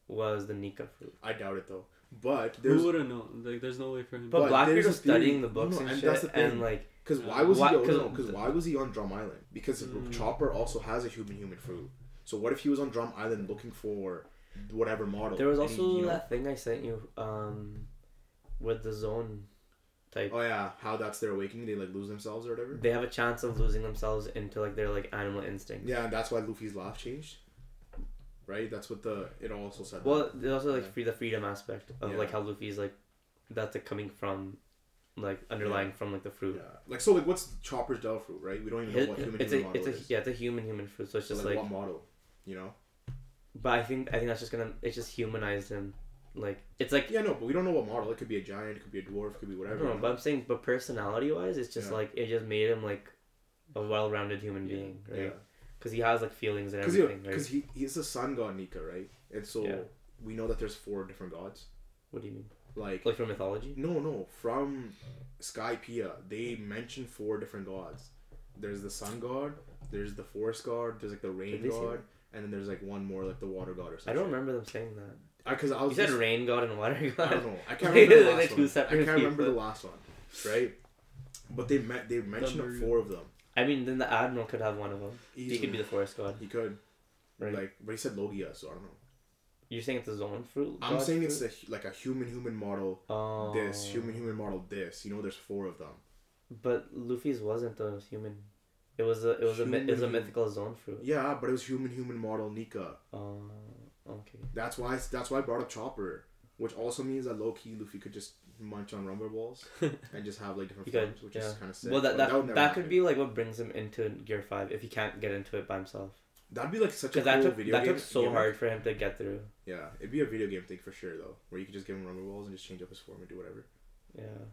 Speaker 2: was the Nika fruit.
Speaker 3: I doubt it though. But
Speaker 1: Who would have known? Like, there's no way for him.
Speaker 2: But,
Speaker 3: But
Speaker 2: Blackbeard
Speaker 3: there's
Speaker 2: was studying the books
Speaker 3: no,
Speaker 2: and,
Speaker 3: and
Speaker 2: shit,
Speaker 3: that's the thing.
Speaker 2: and like
Speaker 3: Because why was
Speaker 2: Why-
Speaker 3: he?
Speaker 2: 'cause-
Speaker 3: No, because why was he on Drum Island? Because
Speaker 1: Mm.
Speaker 3: Chopper also has a human human fruit. So what if he was on Drum Island looking for whatever model?
Speaker 2: there was
Speaker 3: and he,
Speaker 2: also
Speaker 3: you know-
Speaker 2: that thing I sent you, um, with the Zoan type.
Speaker 3: Oh yeah, how that's their awakening? They like lose themselves or whatever.
Speaker 2: They have a chance of losing themselves into like their like animal instincts.
Speaker 3: Yeah, and that's why Luffy's laugh changed. Right. That's what the it also said.
Speaker 2: Well, there's also like
Speaker 3: Yeah.
Speaker 2: free the freedom aspect of like
Speaker 3: Yeah.
Speaker 2: how Luffy's like, that's like coming from, like underlying from like the fruit.
Speaker 3: yeah. Like so, like what's Chopper's devil fruit? Right. We don't even know
Speaker 2: His-
Speaker 3: what human
Speaker 2: it's
Speaker 3: human
Speaker 2: a
Speaker 3: model
Speaker 2: it's a
Speaker 3: is.
Speaker 2: yeah it's a human human fruit so it's
Speaker 3: So,
Speaker 2: just
Speaker 3: like,
Speaker 2: like,
Speaker 3: what model? You know.
Speaker 2: but I think I think that's just gonna it's just humanized him like it's like
Speaker 3: Yeah, no, but we don't know what model. It could be a giant. It could be a dwarf. It could be whatever. you
Speaker 2: but I'm saying but personality wise it's just
Speaker 3: Yeah.
Speaker 2: like it just made him like a well rounded human
Speaker 1: Yeah.
Speaker 2: being
Speaker 3: Yeah.
Speaker 2: right because he has like feelings and
Speaker 3: Because
Speaker 2: everything right
Speaker 3: because he he's the sun god Nika, right? And so
Speaker 2: Yeah.
Speaker 3: we know that there's four different gods.
Speaker 2: what do you mean
Speaker 3: Like
Speaker 2: like from mythology
Speaker 3: no, no, from Skypiea they mention four different gods. There's the sun god. There's the forest god. There's like the rain
Speaker 2: Did they say
Speaker 3: god, and then there's like one more like the water god or something.
Speaker 2: I don't remember them saying that uh,
Speaker 3: Because I, was
Speaker 2: you said
Speaker 3: just-
Speaker 2: rain god and water god.
Speaker 3: I don't know. I can't remember the last
Speaker 2: two
Speaker 3: one. I can't remember the last one, right? But they met. They mentioned four of them.
Speaker 2: I mean then the admiral could have one of them he could be the forest god
Speaker 3: He could.
Speaker 2: Right.
Speaker 3: Like, but he said Logia, so I don't know.
Speaker 2: you're saying it's a Zoan fruit
Speaker 3: I'm saying it's a, like a human human model.
Speaker 2: oh
Speaker 3: This human human model. This. You know, there's four of them.
Speaker 2: But Luffy's wasn't a human. It was a it was a it was a mythical Zoan fruit.
Speaker 3: Yeah, but it was human human model Nika.
Speaker 2: Oh, okay.
Speaker 3: That's why. That's why I brought up Chopper, which also means that low key Luffy could just munch on rumble balls and just have like different forms, which
Speaker 2: yeah.
Speaker 3: is kind of sick.
Speaker 2: well, that that,
Speaker 3: would
Speaker 2: that, could
Speaker 3: happen.
Speaker 2: be like what brings him into Gear Five if he can't get into it by himself.
Speaker 3: That'd be like such a cool
Speaker 2: that took
Speaker 3: video
Speaker 2: that
Speaker 3: game.
Speaker 2: took so hard for him to get through.
Speaker 3: Yeah, it'd be a video game thing for sure though, where you could just give him rumble balls and just change up his form and do whatever.
Speaker 2: Yeah.